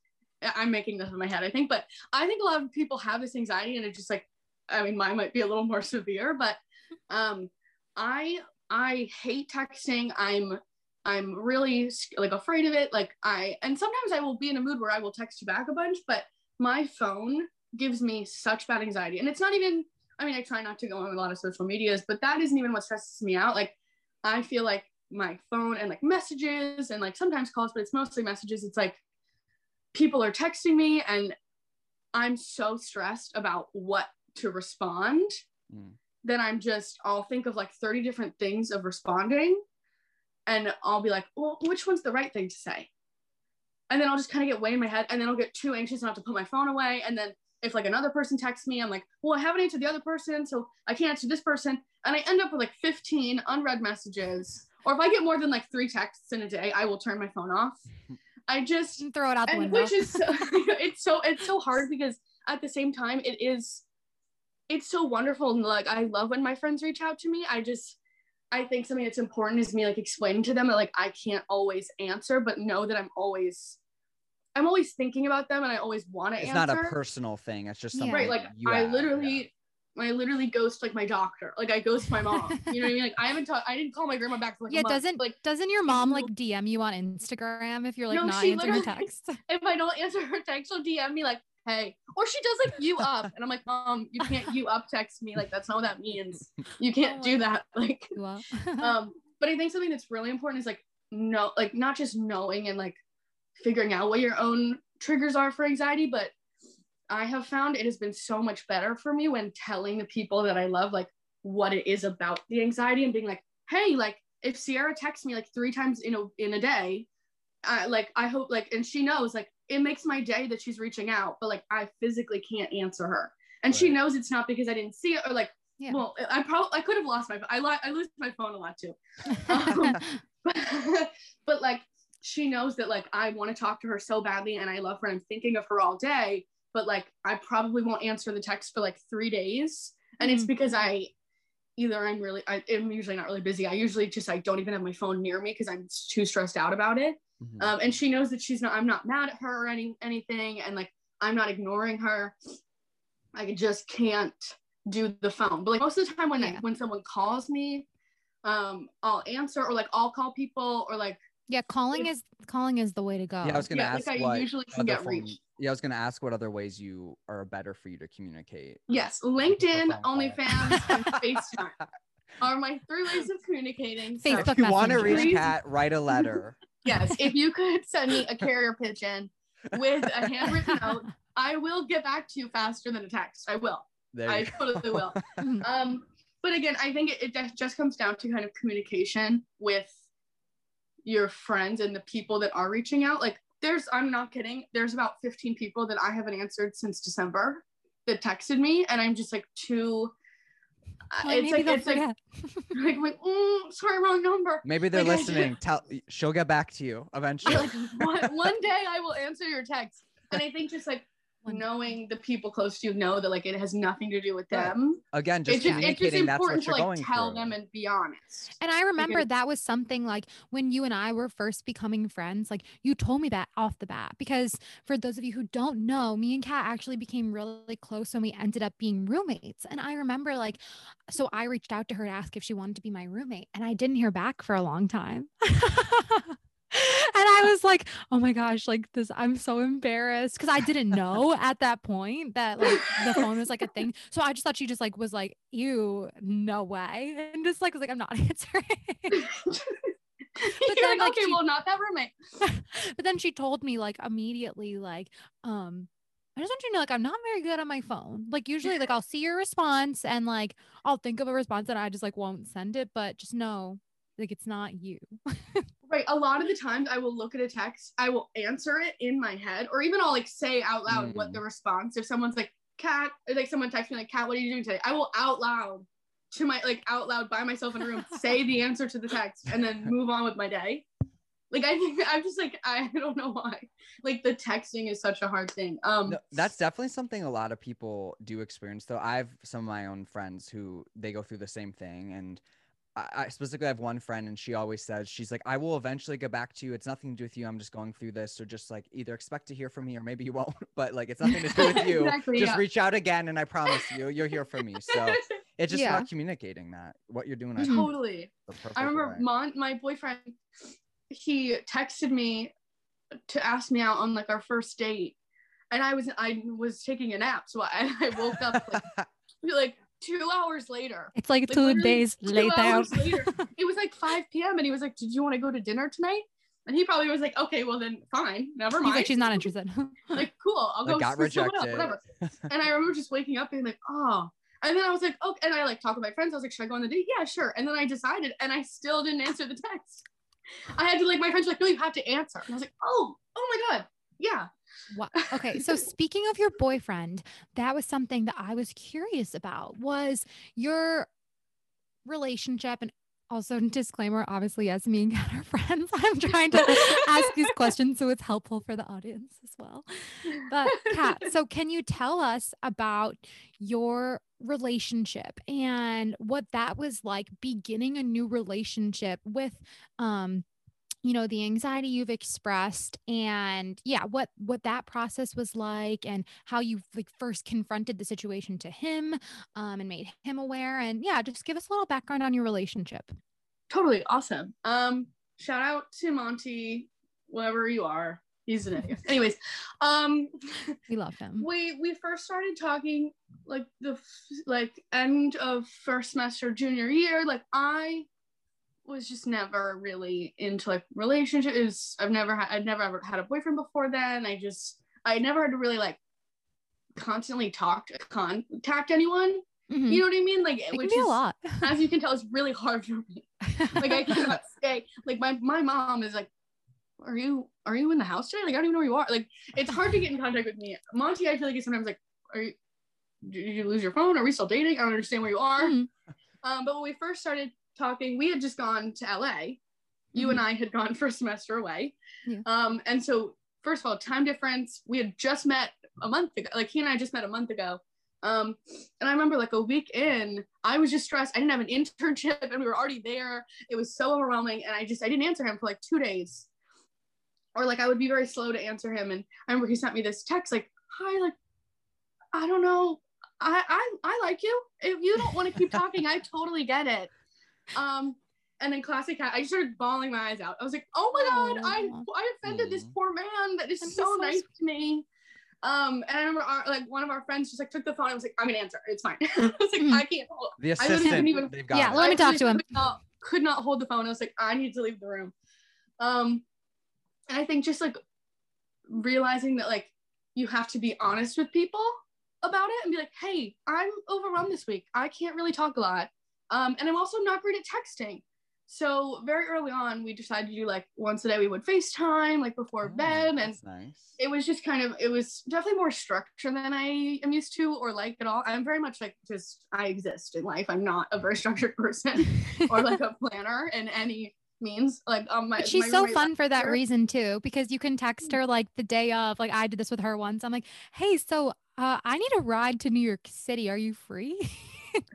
I'm making this in my head, I think, but I think a lot of people have this anxiety and it just like, I mean, mine might be a little more severe, but um, I I hate texting. I'm I'm really like afraid of it. Like I and sometimes I will be in a mood where I will text you back a bunch, but my phone gives me such bad anxiety. And it's not even, I mean, I try not to go on a lot of social medias, but that isn't even what stresses me out. Like I feel like my phone and like messages and like sometimes calls, but it's mostly messages. It's like people are texting me and I'm so stressed about what to respond Mm. then I'm just, I'll think of like 30 different things of responding and I'll be like, well, which one's the right thing to say? And then I'll just kind of get way in my head and then I'll get too anxious and I have to put my phone away. And then if like another person texts me, I'm like, well, I haven't answered the other person, so I can't answer this person. And I end up with like 15 unread messages. Or if I get more than like three texts in a day, I will turn my phone off. I just And throw it out the and window. which is so, it's so it's so hard because at the same time it is it's so wonderful and like I love when my friends reach out to me. I just I think something that's important is me like explaining to them that like I can't always answer, but know that I'm always I'm always thinking about them and I always want to answer It's answer. not a personal thing. It's just Yeah. something right, like you I have, literally I literally ghost like my doctor. Like I ghost my mom. You know what I mean? Like I haven't talked I didn't call my grandma back for like yeah, a doesn't like doesn't your mom like DM you on Instagram if you're like No, not she answering her literally- text? if I don't answer her text, she'll DM me like, hey. Or she does like you up. And I'm like, Mom, you can't you up text me. Like that's not what that means. You can't Oh do that. Like um, but I think something that's really important is like no like not just knowing and like figuring out what your own triggers are for anxiety, but I have found it has been so much better for me when telling the people that I love like what it is about the anxiety and being like, hey, like if Sierra texts me like three times in a in a day, I like I hope like and she knows like it makes my day that she's reaching out, but like I physically can't answer her. And she knows it's not because I didn't see it or like Yeah. well I probably I could have lost my I li- I lose my phone a lot too. Um, but, but like she knows that like I want to talk to her so badly and I love her and I'm thinking of her all day, but like I probably won't answer the text for like three days. And it's Mhm. because I either I'm really I, am usually not really busy. I usually just I don't even have my phone near me because I'm too stressed out about it. Mhm. Um, and she knows that she's not I'm not mad at her or any anything and like I'm not ignoring her. I just can't do the phone. But like most of the time when Yeah. when someone calls me, um, I'll answer or like I'll call people or like yeah, calling is calling is the way to go. yeah, I was gonna yeah, ask like I what usually can other get form- reached. Yeah, I was gonna ask what other ways you are better for you to communicate. Yes, LinkedIn, phone call. OnlyFans, and FaceTime are my three ways of communicating. So, Facebook if you want to reach Please. Kat, write a letter. Yes, if you could send me a carrier pigeon with a handwritten note, I will get back to you faster than a text. I will. There I go. totally will. Um, but again, I think it, it just- just comes down to kind of communication with your friends and the people that are reaching out. Like, there's, I'm not kidding, there's about 15 people that I haven't answered since December that texted me, and I'm just like too. Like, it's maybe like they'll it's like, forget. like, I'm like mm, sorry, wrong number. Maybe they're Like, I- listening. Tell she'll get back to you eventually. like one, one day I will answer your text, and I think just like One- knowing the people close to you know that like it has nothing to do with Right. them. Again, just it's just, it's just communicating that's important what to you're like going tell through. them and be honest. And I remember Because- that was something like when you and I were first becoming friends, like you told me that off the bat. Because for those of you who don't know, me and Kat actually became really close when we ended up being roommates. And I remember like, so I reached out to her to ask if she wanted to be my roommate, and I didn't hear back for a long time. And I was like, oh my gosh, like this, I'm so embarrassed because I didn't know at that point that like the phone was like a thing. So I just thought she just like was like, ew, no way. And just like was like, I'm not answering. You're then, like, like, okay, she- well, not that roommate. but then she told me like immediately, like, um, I just want you to know, like, I'm not very good on my phone. Like, usually, like, I'll see your response and like I'll think of a response and I just like won't send it, but just know, like, it's not you. Right. A lot of the times I will look at a text, I will answer it in my head, or even I'll like say out loud what Mm. the response. If someone's like, Kat, or like someone texts me like, Kat, what are you doing today? I will out loud to my like out loud by myself in a room say the answer to the text and then move on with my day. Like I think I'm just like I don't know why. Like the texting is such a hard thing. Um No, that's definitely something a lot of people do experience though i have some of my own friends who they go through the same thing and I, I specifically have one friend and she always says she's like i will eventually get back to you it's nothing to do with you i'm just going through this or just like either expect to hear from me or maybe you won't but like it's nothing to do with you Exactly, just yeah. reach out again and i promise you you'll hear from me so it's just Yeah. about communicating that what you're doing I Mhm. totally. I remember way. Mon, my boyfriend, he texted me to ask me out on like our first date, and I was I was taking a nap, so I, I woke up like, like two hours later. It's like Like, two days two later. hours later. It was like 5 p.m. and he was like, "Did you want to go to dinner tonight?" And he probably was like, "Okay, well then, fine, never mind." He's like, she's not interested. like, cool, I'll go got with someone else, rejected. whatever. And I remember just waking up being like, oh. And then I was like, okay. And I like talked with my friends. I was like, should I go on the date? Yeah, sure. And then I decided, and I still didn't answer the text. I had to like my friends were like, no, you have to answer. And I was like, oh, oh my god, yeah. Wow. Okay. So speaking of your boyfriend, that was something that I was curious about was your relationship and also disclaimer, obviously as me and Kat are friends, I'm trying to ask these questions so it's helpful for the audience as well. But Kat, so can you tell us about your relationship and what that was like beginning a new relationship with um you know the anxiety you've expressed and yeah what what that process was like and how you like first confronted the situation to him um and made him aware and yeah just give us a little background on your relationship totally awesome. Um, shout out to Monty, wherever you are. He's an idiot. Anyways, um, we love him we we first started talking like the like end of first semester junior year. Like I was just never really into like relationships. I've never had I'd never ever had a boyfriend before then. I just I never had to really like constantly talk contact anyone. Mhm. You know what I mean? Like it which is a lot as you can tell, it's really hard for me. Like I cannot stay. Like my my mom is like, "Are you are you in the house today? Like I don't even know where you are." Like it's hard to get in contact with me. Monty, I feel like is sometimes like, "Are you? Did you lose your phone? Are we still dating? I don't understand where you are." Mhm. Um, but when we first started talking, we had just gone to LA. You and I had gone for a semester away. Yeah. Um, and so first of all, time difference. We had just met a month ago. Like he and I just met a month ago. Um, and I remember like a week in, I was just stressed. I didn't have an internship and we were already there. It was so overwhelming. And I just I didn't answer him for like two days. Or like I would be very slow to answer him. And I remember he sent me this text like, hi, like, I don't know. I I, I like you. If you don't want to keep talking, I totally get it. Um and then classic Kat, I just started bawling my eyes out. I was like, oh my god, I I offended this poor man that is so so nice to me. Um, and I remember our, like one of our friends just like took the phone and was like, I'm gonna answer. It's fine. I was like, Mhm. I can't hold. the I wouldn't assistant even- they've got Yeah, it. let me talk to him. Could not, could not hold the phone. I was like, I need to leave the room. Um, and I think just like realizing that like you have to be honest with people about it and be like, hey, I'm overwhelmed this week. I can't really talk a lot. Um, and I'm also not great at texting. So very early on, we decided to do like once a day we would FaceTime like before Oh, bed, and nice it was just kind of it was definitely more structure than I am used to or like at all. I'm very much like just I exist in life. I'm not a very structured person or like a planner in any means. Like um my But she's my so fun for that year- reason too, because you can text her like the day of. Like I did this with her once. I'm like, "Hey, so uh, I need a ride to New York City. Are you free?"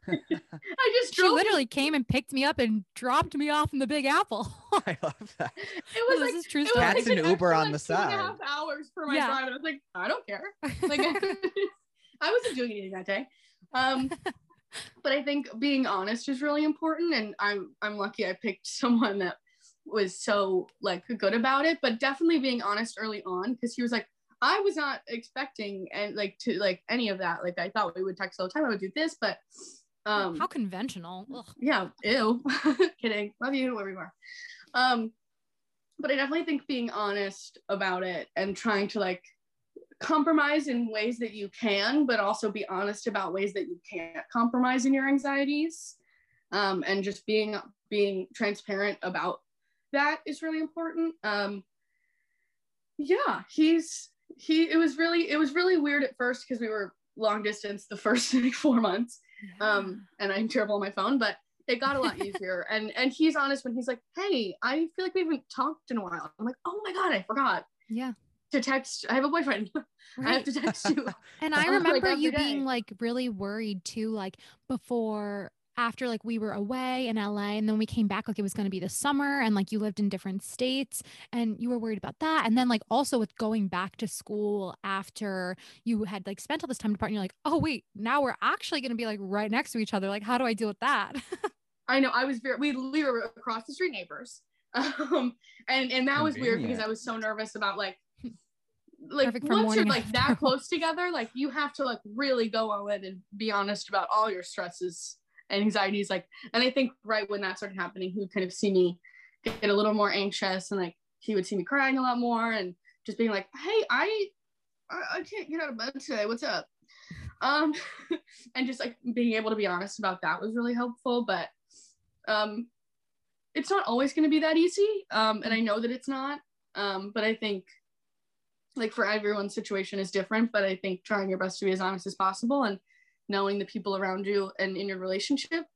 I just she drove literally came and picked me up and dropped me off in the Big Apple. i love that it No, was this like is true it was like an an Uber extra, on like, the two and a side. half hours for my Yeah. drive. And I was like, I don't care. Like I wasn't doing anything that day. Um but I think being honest is really important and I'm I'm lucky I picked someone that was so like good about it, but definitely being honest early on because he was like I was not expecting and like to like any of that. Like I thought we would text all the time. I would do this, but um How conventional. Ugh. yeah, ew. Kidding. Love you, wherever you are. Um, but I definitely think being honest about it and trying to like compromise in ways that you can, but also be honest about ways that you can't compromise in your anxieties. Um, and just being being transparent about that is really important. Um, yeah, he's he it was really it was really weird at first because we were long distance the first like four months um and i'm terrible on my phone but it got a lot easier. and and he's honest when he's like, "Hey, I feel like we haven't talked in a while." I'm like, "Oh my god, I forgot Yeah. to text. I have a boyfriend. I have to text you." And I remember every you being like really worried too, like before after like we were away in LA and then we came back like it was going to be the summer and like you lived in different states and you were worried about that and then like also with going back to school after you had like spent all this time apart and you're like oh wait now we're actually going to be like right next to each other like how do I deal with that? I know I was very we, we were across the street neighbors. Um and and that was weird because I was so nervous about like like once you're like that close together, like you have to like really go all in and be honest about all your stresses and anxieties. Like and I think right when that started happening, he would kind of see me get a little more anxious and like he would see me crying a lot more and just being like, Hey, I I, I can't get out of bed today. What's up? Um and just like being able to be honest about that was really helpful. But um it's not always going to be that easy um and i know that it's not um but i think like for everyone's situation is different but i think trying your best to be as honest as possible and knowing the people around you and in your relationship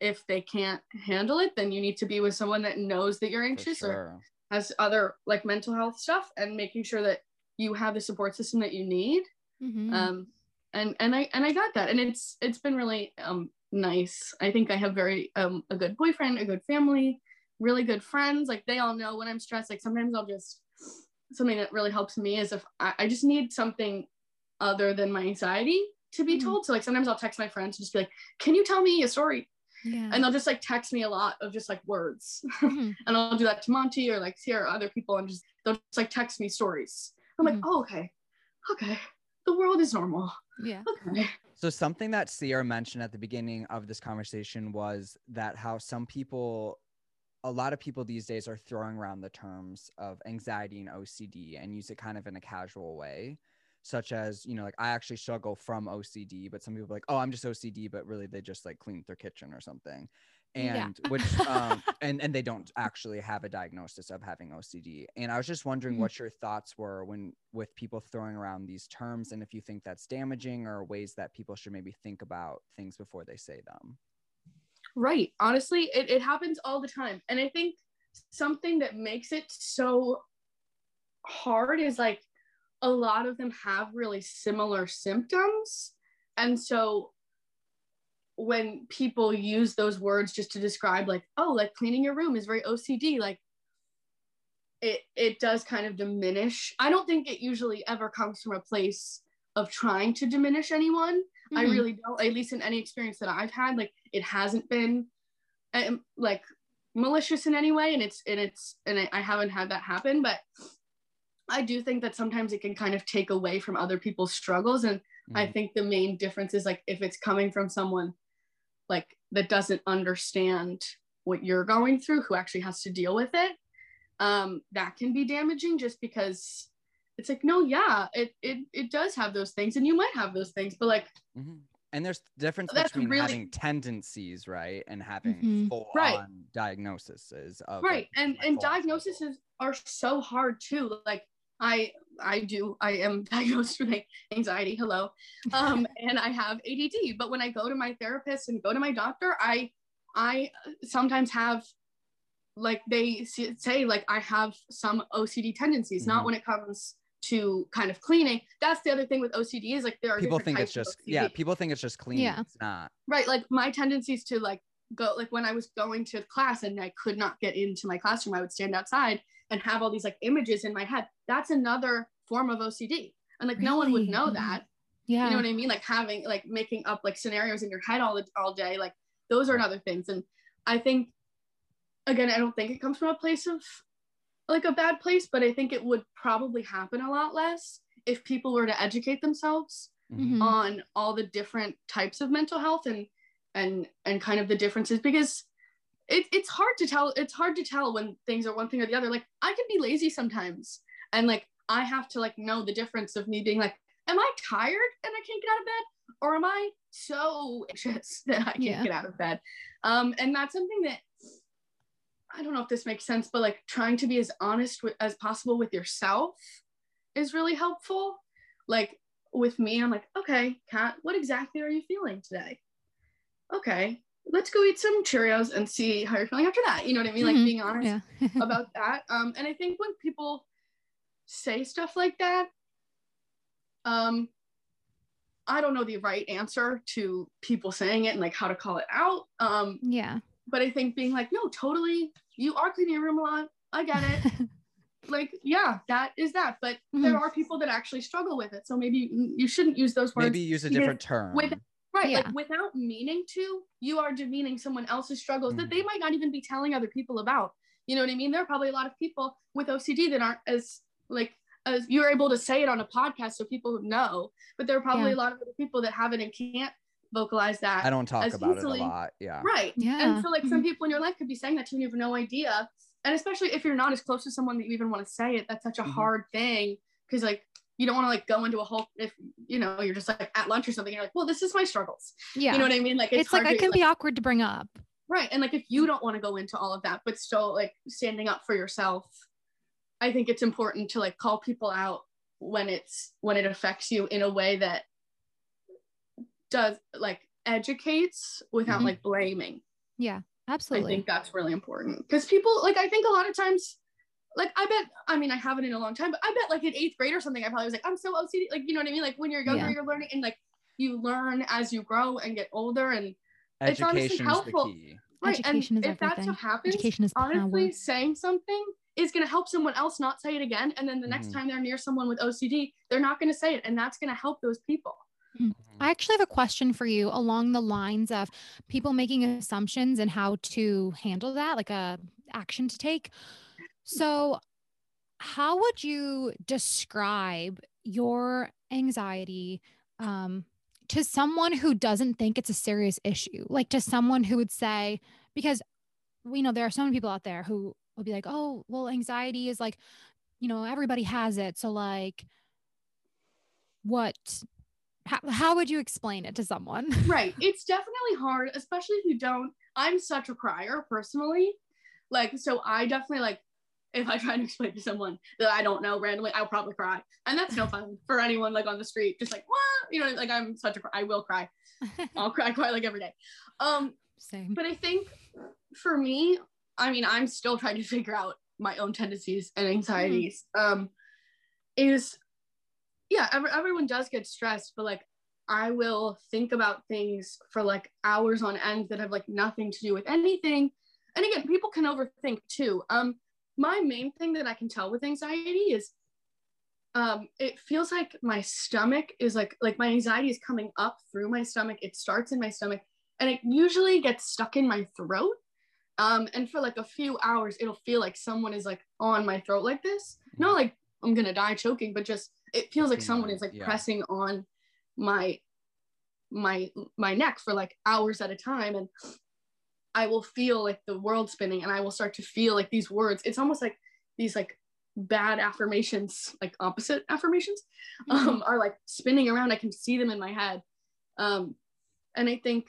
if they can't handle it then you need to be with someone that knows that you're For anxious or has other like mental health stuff and making sure that you have the support system that you need. Mhm. um and and i and i got that. And it's it's been really um nice. I think i have very um a good boyfriend a good family really good friends. Like they all know when i'm stressed. Like sometimes i'll just something that really helps me is if i, I just need something other than my anxiety to be Mhm. told so like sometimes i'll text my friends and just be like can you tell me a story yeah and they'll just like text me a lot of just like words Mhm. and I'll do that to Monty or like Sierra or other people and just they'll just like text me stories. I'm like, Mhm. oh, okay, okay, the world is normal. yeah Okay. So something that Sierra mentioned at the beginning of this conversation was that how some people a lot of people these days are throwing around the terms of anxiety and OCD and use it kind of in a casual way such as you know like I actually struggle from OCD but some people are like oh I'm just OCD but really they just like cleaned their kitchen or something Yeah. and which um and and they don't actually have a diagnosis of having OCD and I was just wondering Mhm. what your thoughts were when with people throwing around these terms and if you think that's damaging or ways that people should maybe think about things before they say them Right. Honestly, it, it happens all the time. And I think something that makes it so hard is like a lot of them have really similar symptoms. And so when people use those words just to describe like, oh, like cleaning your room is very OCD, like it it does kind of diminish. I don't think it usually ever comes from a place of trying to diminish anyone. I Mhm. really don't, at least in any experience that I've had, like it hasn't been um, like malicious in any way. And it's, and it's, and I, I haven't had that happen, but I do think that sometimes it can kind of take away from other people's struggles. And I Mhm. think the main difference is like if it's coming from someone like that doesn't understand what you're going through, who actually has to deal with it, um, that can be damaging just because it's like, no, yeah, it, it, it does have those things and you might have those things, but like, Mhm. And there's difference between really- having tendencies, right, and having Mhm. full Right. on diagnoses of right like, and and diagnoses are so hard too like i i do i am diagnosed with anxiety hello um and i have add but when i go to my therapist and go to my doctor i i sometimes have like they say like i have some ocd tendencies not Mhm. when it comes to kind of cleaning that's the other thing with ocd is like there are people think it's just yeah people think it's just clean Yeah. it's not right like my tendencies to like go like when i was going to class and i could not get into my classroom i would stand outside and have all these like images in my head that's another form of ocd and like no one would know Mhm. that yeah you know what i mean like having like making up like scenarios in your head all the all day like those are Right. other things and i think again i don't think it comes from a place of like a bad place but i think it would probably happen a lot less if people were to educate themselves Mhm. Mhm. on all the different types of mental health and and and kind of the differences because it, it's hard to tell it's hard to tell when things are one thing or the other. Like i can be lazy sometimes and like i have to like know the difference of me being like am i tired and i can't get out of bed? Or am i so anxious that i can't Yeah. get out of bed? Um and that's something that i don't know if this makes sense but like trying to be as honest with, as possible with yourself is really helpful. Like with me i'm like okay kat what exactly are you feeling today? Okay let's go eat some Cheerios and see how you're feeling after that. You know what I mean? Like Mhm. being honest Yeah. about that. Um, and I think when people say stuff like that, um, I don't know the right answer to people saying it and like how to call it out. Um, yeah. but I think being like, no, totally, you are cleaning your room a lot. I get it. like, yeah, that is that. But there Mhm. are people that actually struggle with it. So maybe you- you shouldn't use those words. Maybe use a different term. with- Right. Yeah. Like without meaning to, you are demeaning someone else's struggles that they Mhm. might not even be telling other people about. You know what I mean? There are probably a lot of people with OCD that aren't as like as you're able to say it on a podcast so people know, but there are probably Yeah. a lot of other people that have it and can't vocalize that. I don't talk about easily- it a lot. Yeah. Right. Yeah. And so like some people in your life could be saying that to you and you have no idea. And especially if you're not as close to someone that you even want to say it, that's such a Mhm. hard thing. Cause like you don't want to like go into a whole if you know you're just like at lunch or something, you're like, well, this is my struggles. yeah. You know what I mean? Like it's, it's, like it to, can be awkward to bring up. right. And like if you don't want to go into all of that, but still like standing up for yourself, I think it's important to like call people out when it's when it affects you in a way that does like educates without Mhm. like blaming. Yeah. Absolutely. I think that's really important because people like I think a lot of times like I bet I mean I haven't in a long time but I bet like in eighth grade or something I probably was like I'm so OCD like you know what I mean like when you're younger Yeah. you're learning and like you learn as you grow and get older and It's honestly Education's the helpful. key. right Education and is if that everything. stuff happens Education is power. honestly saying something is going to help someone else not say it again and then the next Mhm. time they're near someone with OCD they're not going to say it and that's going to help those people I actually have a question for you along the lines of people making assumptions and how to handle that, like a action to take. So, how would you describe your anxiety um, to someone who doesn't think it's a serious issue? Like to someone who would say, because we know there are so many people out there who will be like, oh, well, anxiety is like, you know, everybody has it. So, like, what? How, how would you explain it to someone? right it's definitely hard especially if you don't i'm such a crier personally like so i definitely like if i try to explain to someone that i don't know randomly i'll probably cry. And that's no fun for anyone like on the street just like what? You know like i'm such a, I will cry. I'll cry cry like every day. Um Same. but i think for me i mean i'm still trying to figure out my own tendencies and anxieties. Um is yeah every, everyone does get stressed but like i will think about things for like hours on end that have like nothing to do with anything. And again people can overthink too. Um my main thing that i can tell with anxiety is um it feels like my stomach is like like my anxiety is coming up through my stomach. It starts in my stomach and it usually gets stuck in my throat. Um and for like a few hours it'll feel like someone is like on my throat like this. Not like i'm gonna die choking but just it feels like someone is like Yeah. pressing on my my my neck for like hours at a time. And i will feel like the world spinning and i will start to feel like these words. It's almost like these like bad affirmations like opposite affirmations um are like spinning around. I can see them in my head. Um and i think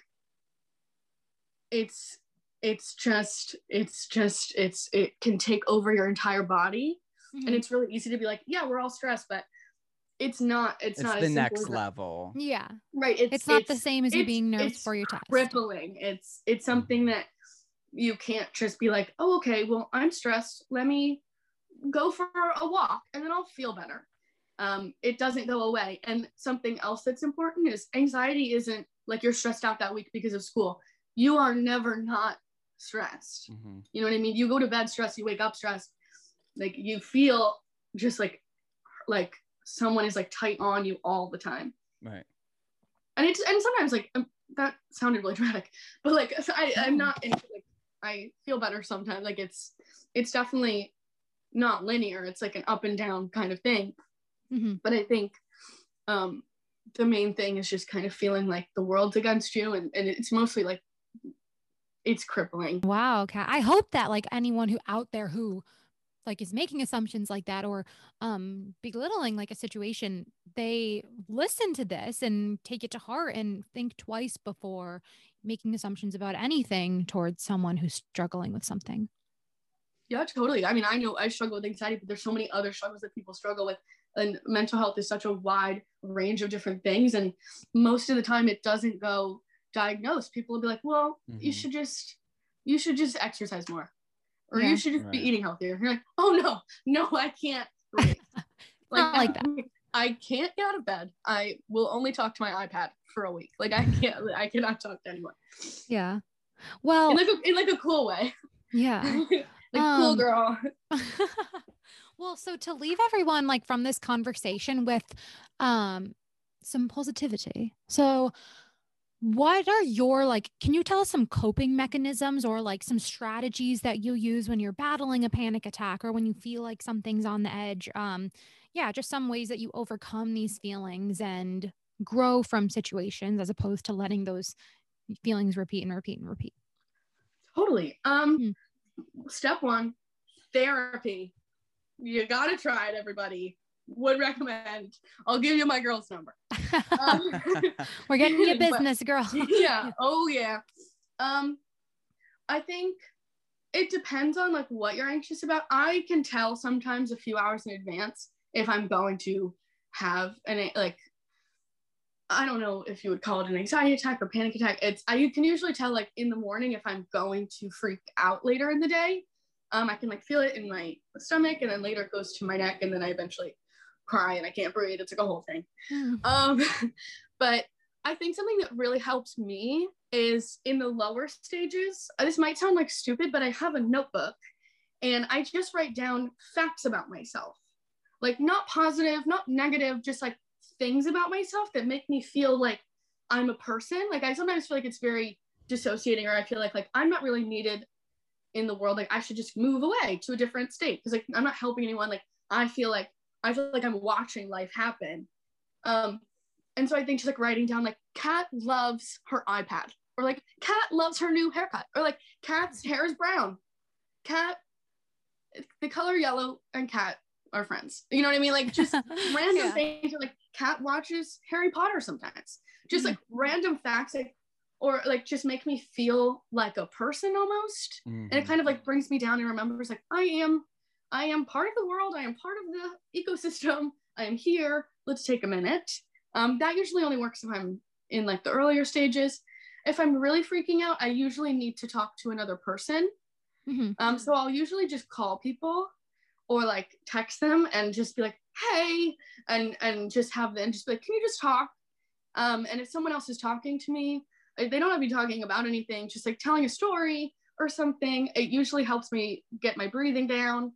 it's it's just it's just it's it can take over your entire body. Mhm. and it's really easy to be like yeah we're all stressed but it's not it's, It's not the as next as that. level. yeah. right it's, It's, not the same as you being nervous it's for your test. crippling it's it's something that you can't just be like oh okay well i'm stressed let me go for a walk and then i'll feel better um, it doesn't go away and something else that's important is anxiety isn't like you're stressed out that week because of school you are never not stressed Mhm. you know what i mean you go to bed stressed you wake up stressed like you feel just like like someone is like tight on you all the time Right. and it's and sometimes like um, that sounded really dramatic but like I, i'm not into like i feel better sometimes like it's it's definitely not linear it's like an up and down kind of thing Mhm. but i think um the main thing is just kind of feeling like the world's against you and, and it's mostly like it's crippling Wow, Kat. I hope that like anyone who out there who like is making assumptions like that or um belittling like a situation, they listen to this and take it to heart and think twice before making assumptions about anything towards someone who's struggling with something. Yeah, totally. I mean, I know I struggle with anxiety, but there's so many other struggles that people struggle with. And mental health is such a wide range of different things. And most of the time, it doesn't go diagnosed, people will be like, well, you Mhm. should just you should just exercise more. Or Yeah. you should just be eating healthier. You're like, oh no, no, I can't breathe. Not like that. I can't get out of bed. I will only talk to my iPad for a week. Like I can't I cannot talk to anyone. Yeah. Well, In like a in like a cool way. yeah. like cool Um, girl. well, so to leave everyone like from this conversation with um some positivity. So what are your like can you tell us some coping mechanisms or like some strategies that you use when you're battling a panic attack or when you feel like something's on the edge? Um yeah, just some ways that you overcome these feelings and grow from situations as opposed to letting those feelings repeat and repeat and repeat. Totally. Um Hmm. step one, therapy. You gotta try it, everybody. Would recommend. I'll give you my girl's number. Um, We're getting you but- business, girl. yeah. Oh yeah. Um, I think it depends on like what you're anxious about. I can tell sometimes a few hours in advance if I'm going to have an like I don't know if you would call it an anxiety attack or panic attack. It's I you can usually tell like in the morning if I'm going to freak out later in the day. Um, I can like feel it in my stomach, and then later it goes to my neck, and then I eventually cry and I can't breathe. It's like a whole thing. Mm. Um, but I think something that really helps me is in the lower stages. uh, This might sound like stupid, but I have a notebook and I just write down facts about myself. Like not positive, not negative, just like things about myself that make me feel like I'm a person. Like I sometimes feel like it's very dissociating or I feel like like I'm not really needed in the world. Like I should just move away to a different state because like I'm not helping anyone. Like I feel like I feel like I'm watching life happen. Um, and so I think she's like writing down like Kat loves her iPad, or like Kat loves her new haircut, or like Kat's hair is brown. Kat, the color yellow and Kat are friends. You know what I mean? Like just random Yeah. things. Or like Kat watches Harry Potter sometimes. Just like random facts, like or like just make me feel like a person almost and it Mhm. kind of like brings me down and remembers like i am i am part of the world. I am part of the ecosystem. I am here. Let's take a minute. Um, that usually only works if i'm in like the earlier stages. If i'm really freaking out i usually need to talk to another person. Mhm. um, so i'll usually just call people or like text them and just be like hey and and just have them just be like can you just talk? Um, and if someone else is talking to me they don't have to be talking about anything just like telling a story or something it usually helps me get my breathing down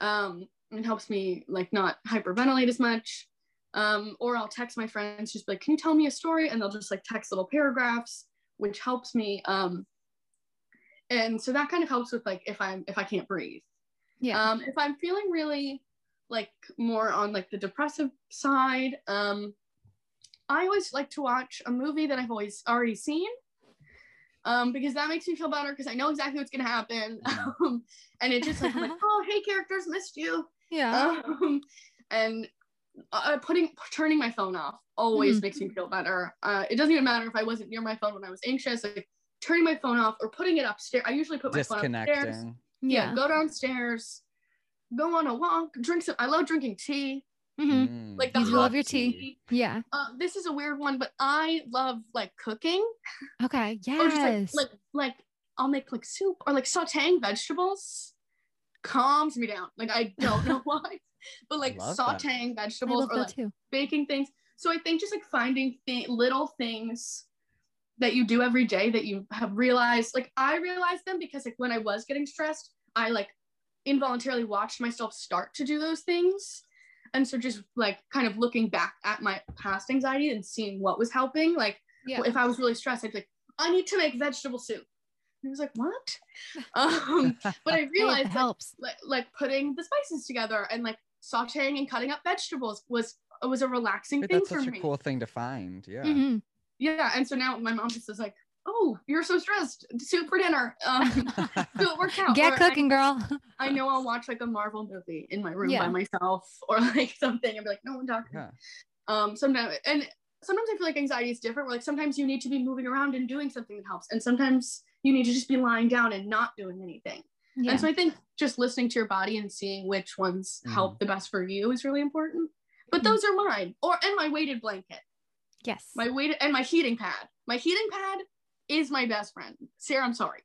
um, and helps me like not hyperventilate as much um, or i'll text my friends just be like can you tell me a story and they'll just like text little paragraphs which helps me um, and so that kind of helps with like if i'm if i can't breathe Yeah. um, if I'm feeling really like more on like the depressive side, um, I always like to watch a movie that I've always already seen. Um, because that makes me feel better because I know exactly what's gonna happen. Um, and it just like I'm like, oh hey characters, missed you. yeah. Um, and uh, putting turning my phone off always Mhm. makes me feel better. Uh, it doesn't even matter if I wasn't near my phone when I was anxious. Like turning my phone off or putting it upstairs. I usually put my phone upstairs yeah, yeah. go downstairs, go on a walk, drink some. I love drinking tea. Mhm. Mm. Like the You love your tea. Yeah. Uh, this is a weird one, but I love like cooking. Okay. Or just Yes. like, like like I'll make like soup or like sauteing vegetables calms me down. Like I don't know why, but like Love that. sauteing vegetables love or that like too. baking things. So I think just like finding th- little things that you do every day that you have realized. Like I realized them because like when I was getting stressed, I like involuntarily watched myself start to do those things. And so just like kind of looking back at my past anxiety and seeing what was helping. Like Yeah. if I was really stressed, I'd be like, I need to make vegetable soup. And I was like, what? um, but I realized like, helps. like like putting the spices together and like sauteing and cutting up vegetables was was a relaxing Wait, thing that's for such a me. cool thing to find. Yeah. Mhm. Yeah, and so now my mom just is like, "Oh, you're so stressed. Soup for dinner." Um, so it worked out. Get Or cooking, girl. I, I know I'll watch like a Marvel movie in my room Yeah. by myself or like something and be like, "No one talk." to me." yeah. Um, sometimes and sometimes I feel like anxiety is different. Where like sometimes you need to be moving around and doing something that helps, and sometimes you need to just be lying down and not doing anything. Yeah. And so I think just listening to your body and seeing which ones help the best for you is really important. But Mhm. those are mine, or and my weighted blanket. Yes. my weight and my heating pad. My heating pad is my best friend. Sarah, I'm sorry.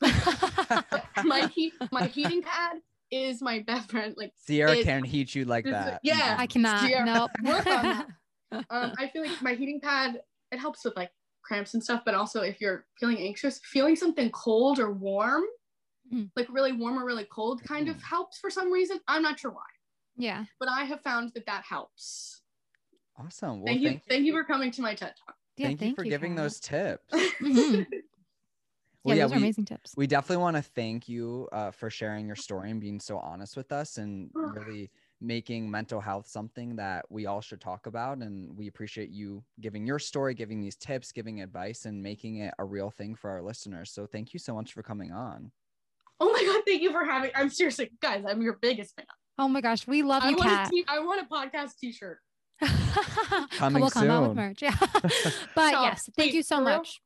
my heat my heating pad is my best friend. Like Sierra It- can heat you like that. yeah. I cannot. Sierra, Nope. work on that. um, I feel like my heating pad it helps with like cramps and stuff, but also if you're feeling anxious, feeling something cold or warm, Mhm. like really warm or really cold, kind of helps for some reason. I'm not sure why, yeah. but I have found that that helps. Awesome. Well, thank you, thank you for coming to my TED talk. Yeah. thank, you for giving Kat. those tips. Well, yeah, yeah, those are we- amazing tips. we definitely want to thank you uh, for sharing your story and being so honest with us and really making mental health something that we all should talk about and we appreciate you giving your story giving these tips giving advice and making it a real thing for our listeners so thank you so much for coming on Oh my god, thank you for having. I'm seriously, guys, I'm your biggest fan. oh my gosh, we love I you, want a Kat. t- I want a podcast T-shirt. Coming we'll come out with soon. merch. Yeah. but Stop. yes, thank Wait, you so for much.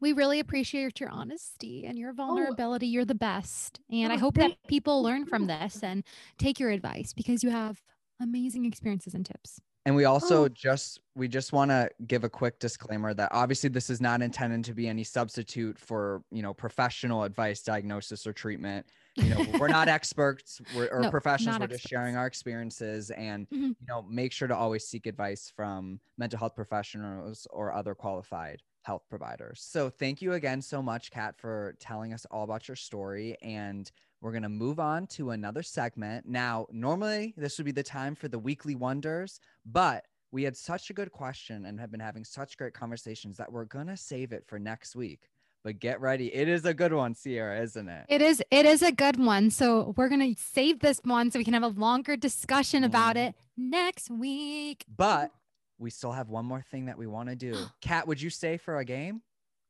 We really appreciate your honesty and your oh. vulnerability. You're the best. And I Oh, hope that people learn from this and take your advice because you have amazing experiences and tips. and we also Oh. just we just want to give a quick disclaimer that obviously this is not intended to be any substitute for you know professional advice diagnosis or treatment you know we're not experts we're, or No, professionals we're just sharing our experiences and Mhm. you know make sure to always seek advice from mental health professionals or other qualified health providers. So thank you again so much kat for telling us all about your story and we're going to move on to another segment. Now normally this would be the time for the weekly wonders but we had such a good question and have been having such great conversations that we're going to save it for next week but get ready it is a good one sierra isn't it It is it is a good one. So we're gonna save this one so we can have a longer discussion about Mhm. it next week. But we still have one more thing that we want to do. Kat, would you stay for a game?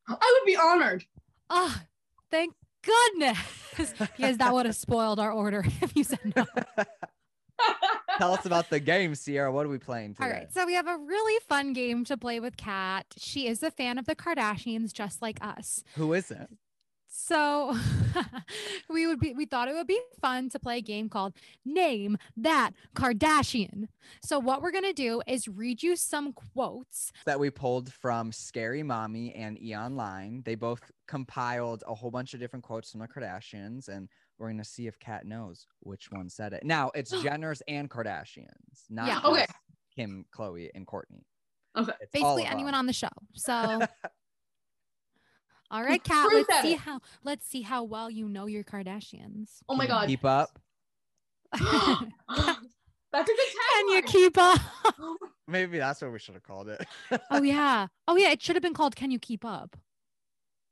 I would be honored. Oh, thank goodness. because that would have spoiled our order if you said no. Tell us about the game, Sierra. What are we playing today? All right. So we have a really fun game to play with Kat. She is a fan of the Kardashians, just like us. Who is it? So we would be we thought it would be fun to play a game called Name That Kardashian. So what we're gonna do is read you some quotes. That we pulled from Scary Mommy and E Online. They both compiled a whole bunch of different quotes from the Kardashians, and we're gonna see if Kat knows which one said it. Now it's Jenners and Kardashians, not Yeah. Okay. Kim, Khloé, and Kourtney. Okay. It's Basically anyone them. on the show. So all right, Kat, Proof let's at see it. how let's see how well you know your Kardashians. Oh my Can god. Keep up. Um, that's a good Can you keep up? Maybe that's what we should have called it. oh yeah. Oh yeah, it should have been called Can You Keep Up?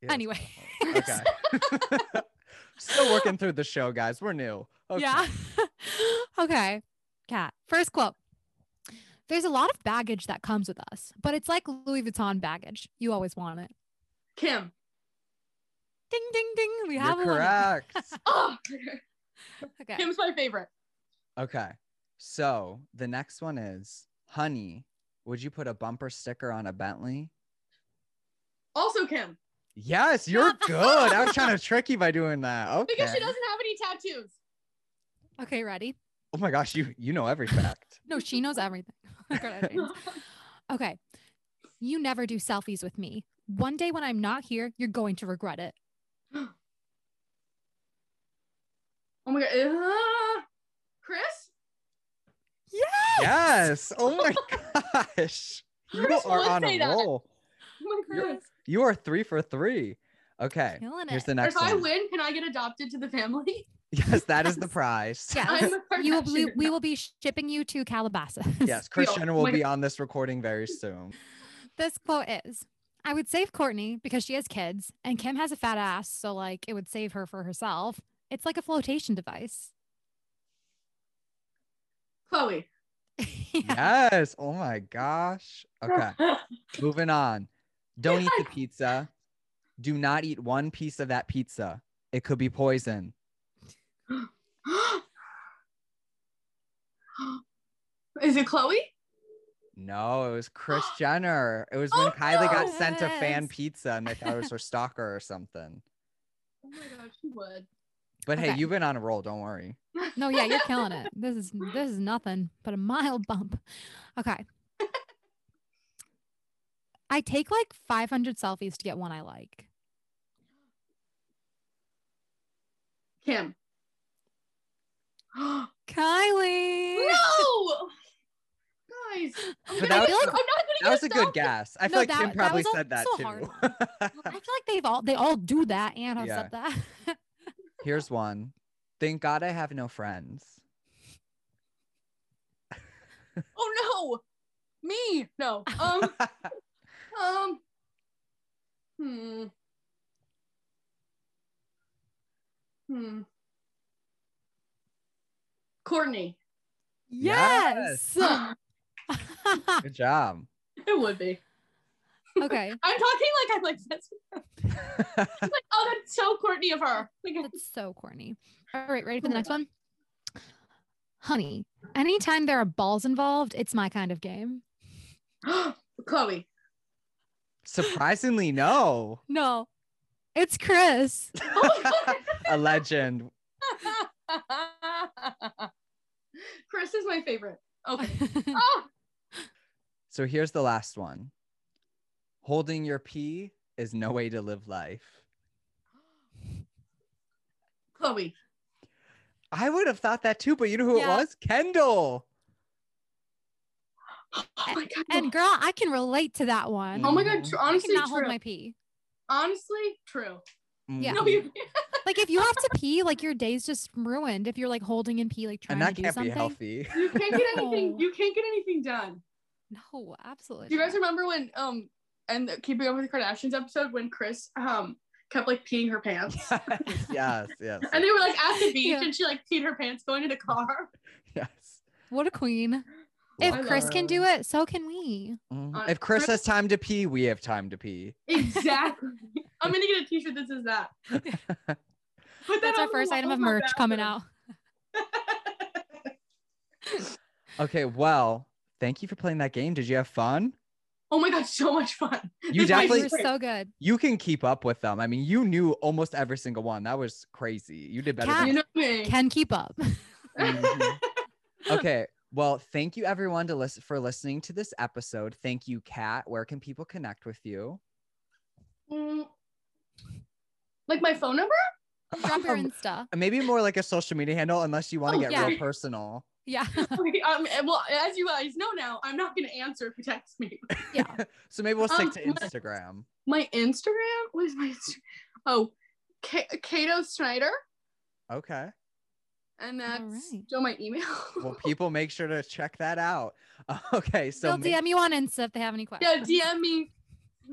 Yeah, Anyway. Okay. Still working through the show, guys. We're new. Okay. Yeah. okay. Kat, first quote. There's a lot of baggage that comes with us, but it's like Louis Vuitton baggage. You always want it. Kim. Ding ding ding. We have You're one. correct. Oh, Okay. Kim's my favorite. okay. So the next one is Honey, would you put a bumper sticker on a Bentley? Also Kim. Yes, you're good. I was trying to trick you by doing that. Okay. Because she doesn't have any tattoos. Okay, ready? Oh my gosh, you you know every fact. No, she knows everything. Okay. You never do selfies with me. One day when I'm not here, you're going to regret it. Oh my god. Uh, Kris? Yes. yes. Oh my gosh. You Kris are on say a that. roll. Oh my You're- Kris. You are three for three. Okay. Killing Here's it. the next if I win, can I get adopted to the family? Yes, that is the prize. Yes. You will be, we will be shipping you to Calabasas. Yes, Kris Deal. Oh will be on this recording very soon. This quote is I would save Kourtney because she has kids and Kim has a fat ass. So, like, it would save her for herself. It's like a flotation device. Khloé. Yeah. Yes. Oh my gosh. Okay. Moving on. Don't eat the pizza. Do not eat one piece of that pizza. It could be poison. Is it Khloé? No, it was Kris Jenner. It was when Oh, Kylie got no. sent a fan pizza and they thought it was her stalker or something. Oh my gosh, she would. But hey, you've been on a roll. Don't worry. No, yeah, you're killing it. This is this is nothing but a mild bump. Okay. I take like 500 selfies to get one I like. Kim. Kylie. No, guys. I'm, gonna that get- was- I'm not gonna That was get a good guess. I feel No, like that- Kim probably was said that also too. I feel like they've all they all do that and have Yeah. said that. Here's one. Thank God I have no friends. Oh no, me. No. Um. Um. Hmm. Hmm. Kourtney. yes. Good job. It would be. okay. I'm talking like I'm like this. like, oh, that's so Kourtney of her. Like, That's so corny. All right, ready for the next one? Honey, anytime there are balls involved, it's my kind of game. Khloé. Surprisingly, no. No, it's Kris. My God. A legend. Kris is my favorite. Okay. Oh, So here's the last one. Holding your pee is no way to live life. Khloé. I would have thought that too, but you know who Yeah. it was? Kendall. Oh my god. And girl, I can relate to that one. oh my god. Tr- I honestly, cannot hold true. my pee. honestly, true. Yeah. No, you. Like if you have to pee, like your day's just ruined. If you're like holding and pee, like trying and that to do can't something. be healthy. You can't get anything. You can't get anything done. No, absolutely. Do you guys remember when um and Keeping Up with the Kardashians episode when Kris um kept like peeing her pants yes, yes, and they were like at the beach Yeah. and she like peed her pants going to the car. yes. What a queen. I If love Kris can do it, so can we. Mhm. Uh, If Kris Kris- has time to pee, we have time to pee. Exactly. I'm gonna get a T-shirt that says that. That That's our first item of my merch coming out. Okay, well, thank you for playing that game. Did you have fun? oh my god, so much fun. You This might You definitely- were so good. You can keep up with them. I mean, you knew almost every single one. That was crazy. You did better Kat- than you know me. Can keep up. Mhm. okay. Well, thank you everyone to listen for listening to this episode. Thank you, Kat. Where can people connect with you? Mm. like my phone number? Drop your Um, Insta. Maybe more like a social media handle, unless you want to Oh, get yeah. real personal. Yeah. Um, well, as you guys know now, I'm not gonna answer if you text me. yeah. So maybe we'll stick Um, to my- Instagram. My Instagram? What is my Instagram? Oh, K- Kato Snyder. Okay. And that's right. still my email. Well, people make sure to check that out. Okay. So They'll ma- DM you on Insta if they have any questions. yeah, DM me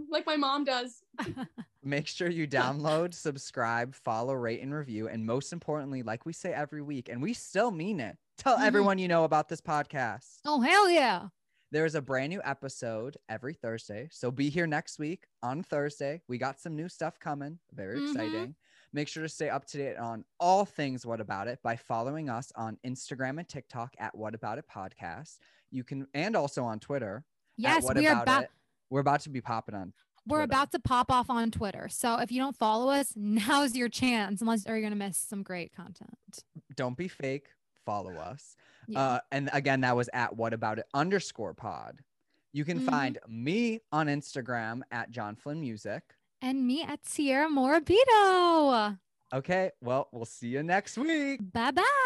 like my mom does. make sure you download, subscribe, follow, rate, and review. And most importantly, like we say every week, and we still mean it, tell Mhm. everyone you know about this podcast. Oh hell yeah. There's a brand new episode every Thursday. So be here next week on Thursday. We got some new stuff coming. Very Mhm. exciting. Make sure to stay up to date on all things What About It by following us on Instagram and TikTok at What About It Podcast. You can, and also on Twitter. Yes, we are About It. We're about to be popping on. we're Twitter. about to pop off on Twitter. So if you don't follow us, now's your chance, unless you're gonna miss some great content. Don't be fake. Follow us. Yeah. Uh, and again, that was at What About It underscore pod. You can Mhm. find me on Instagram at John Flynn Music. And me at Sierra Morabito. Okay. Well, we'll see you next week. Bye bye.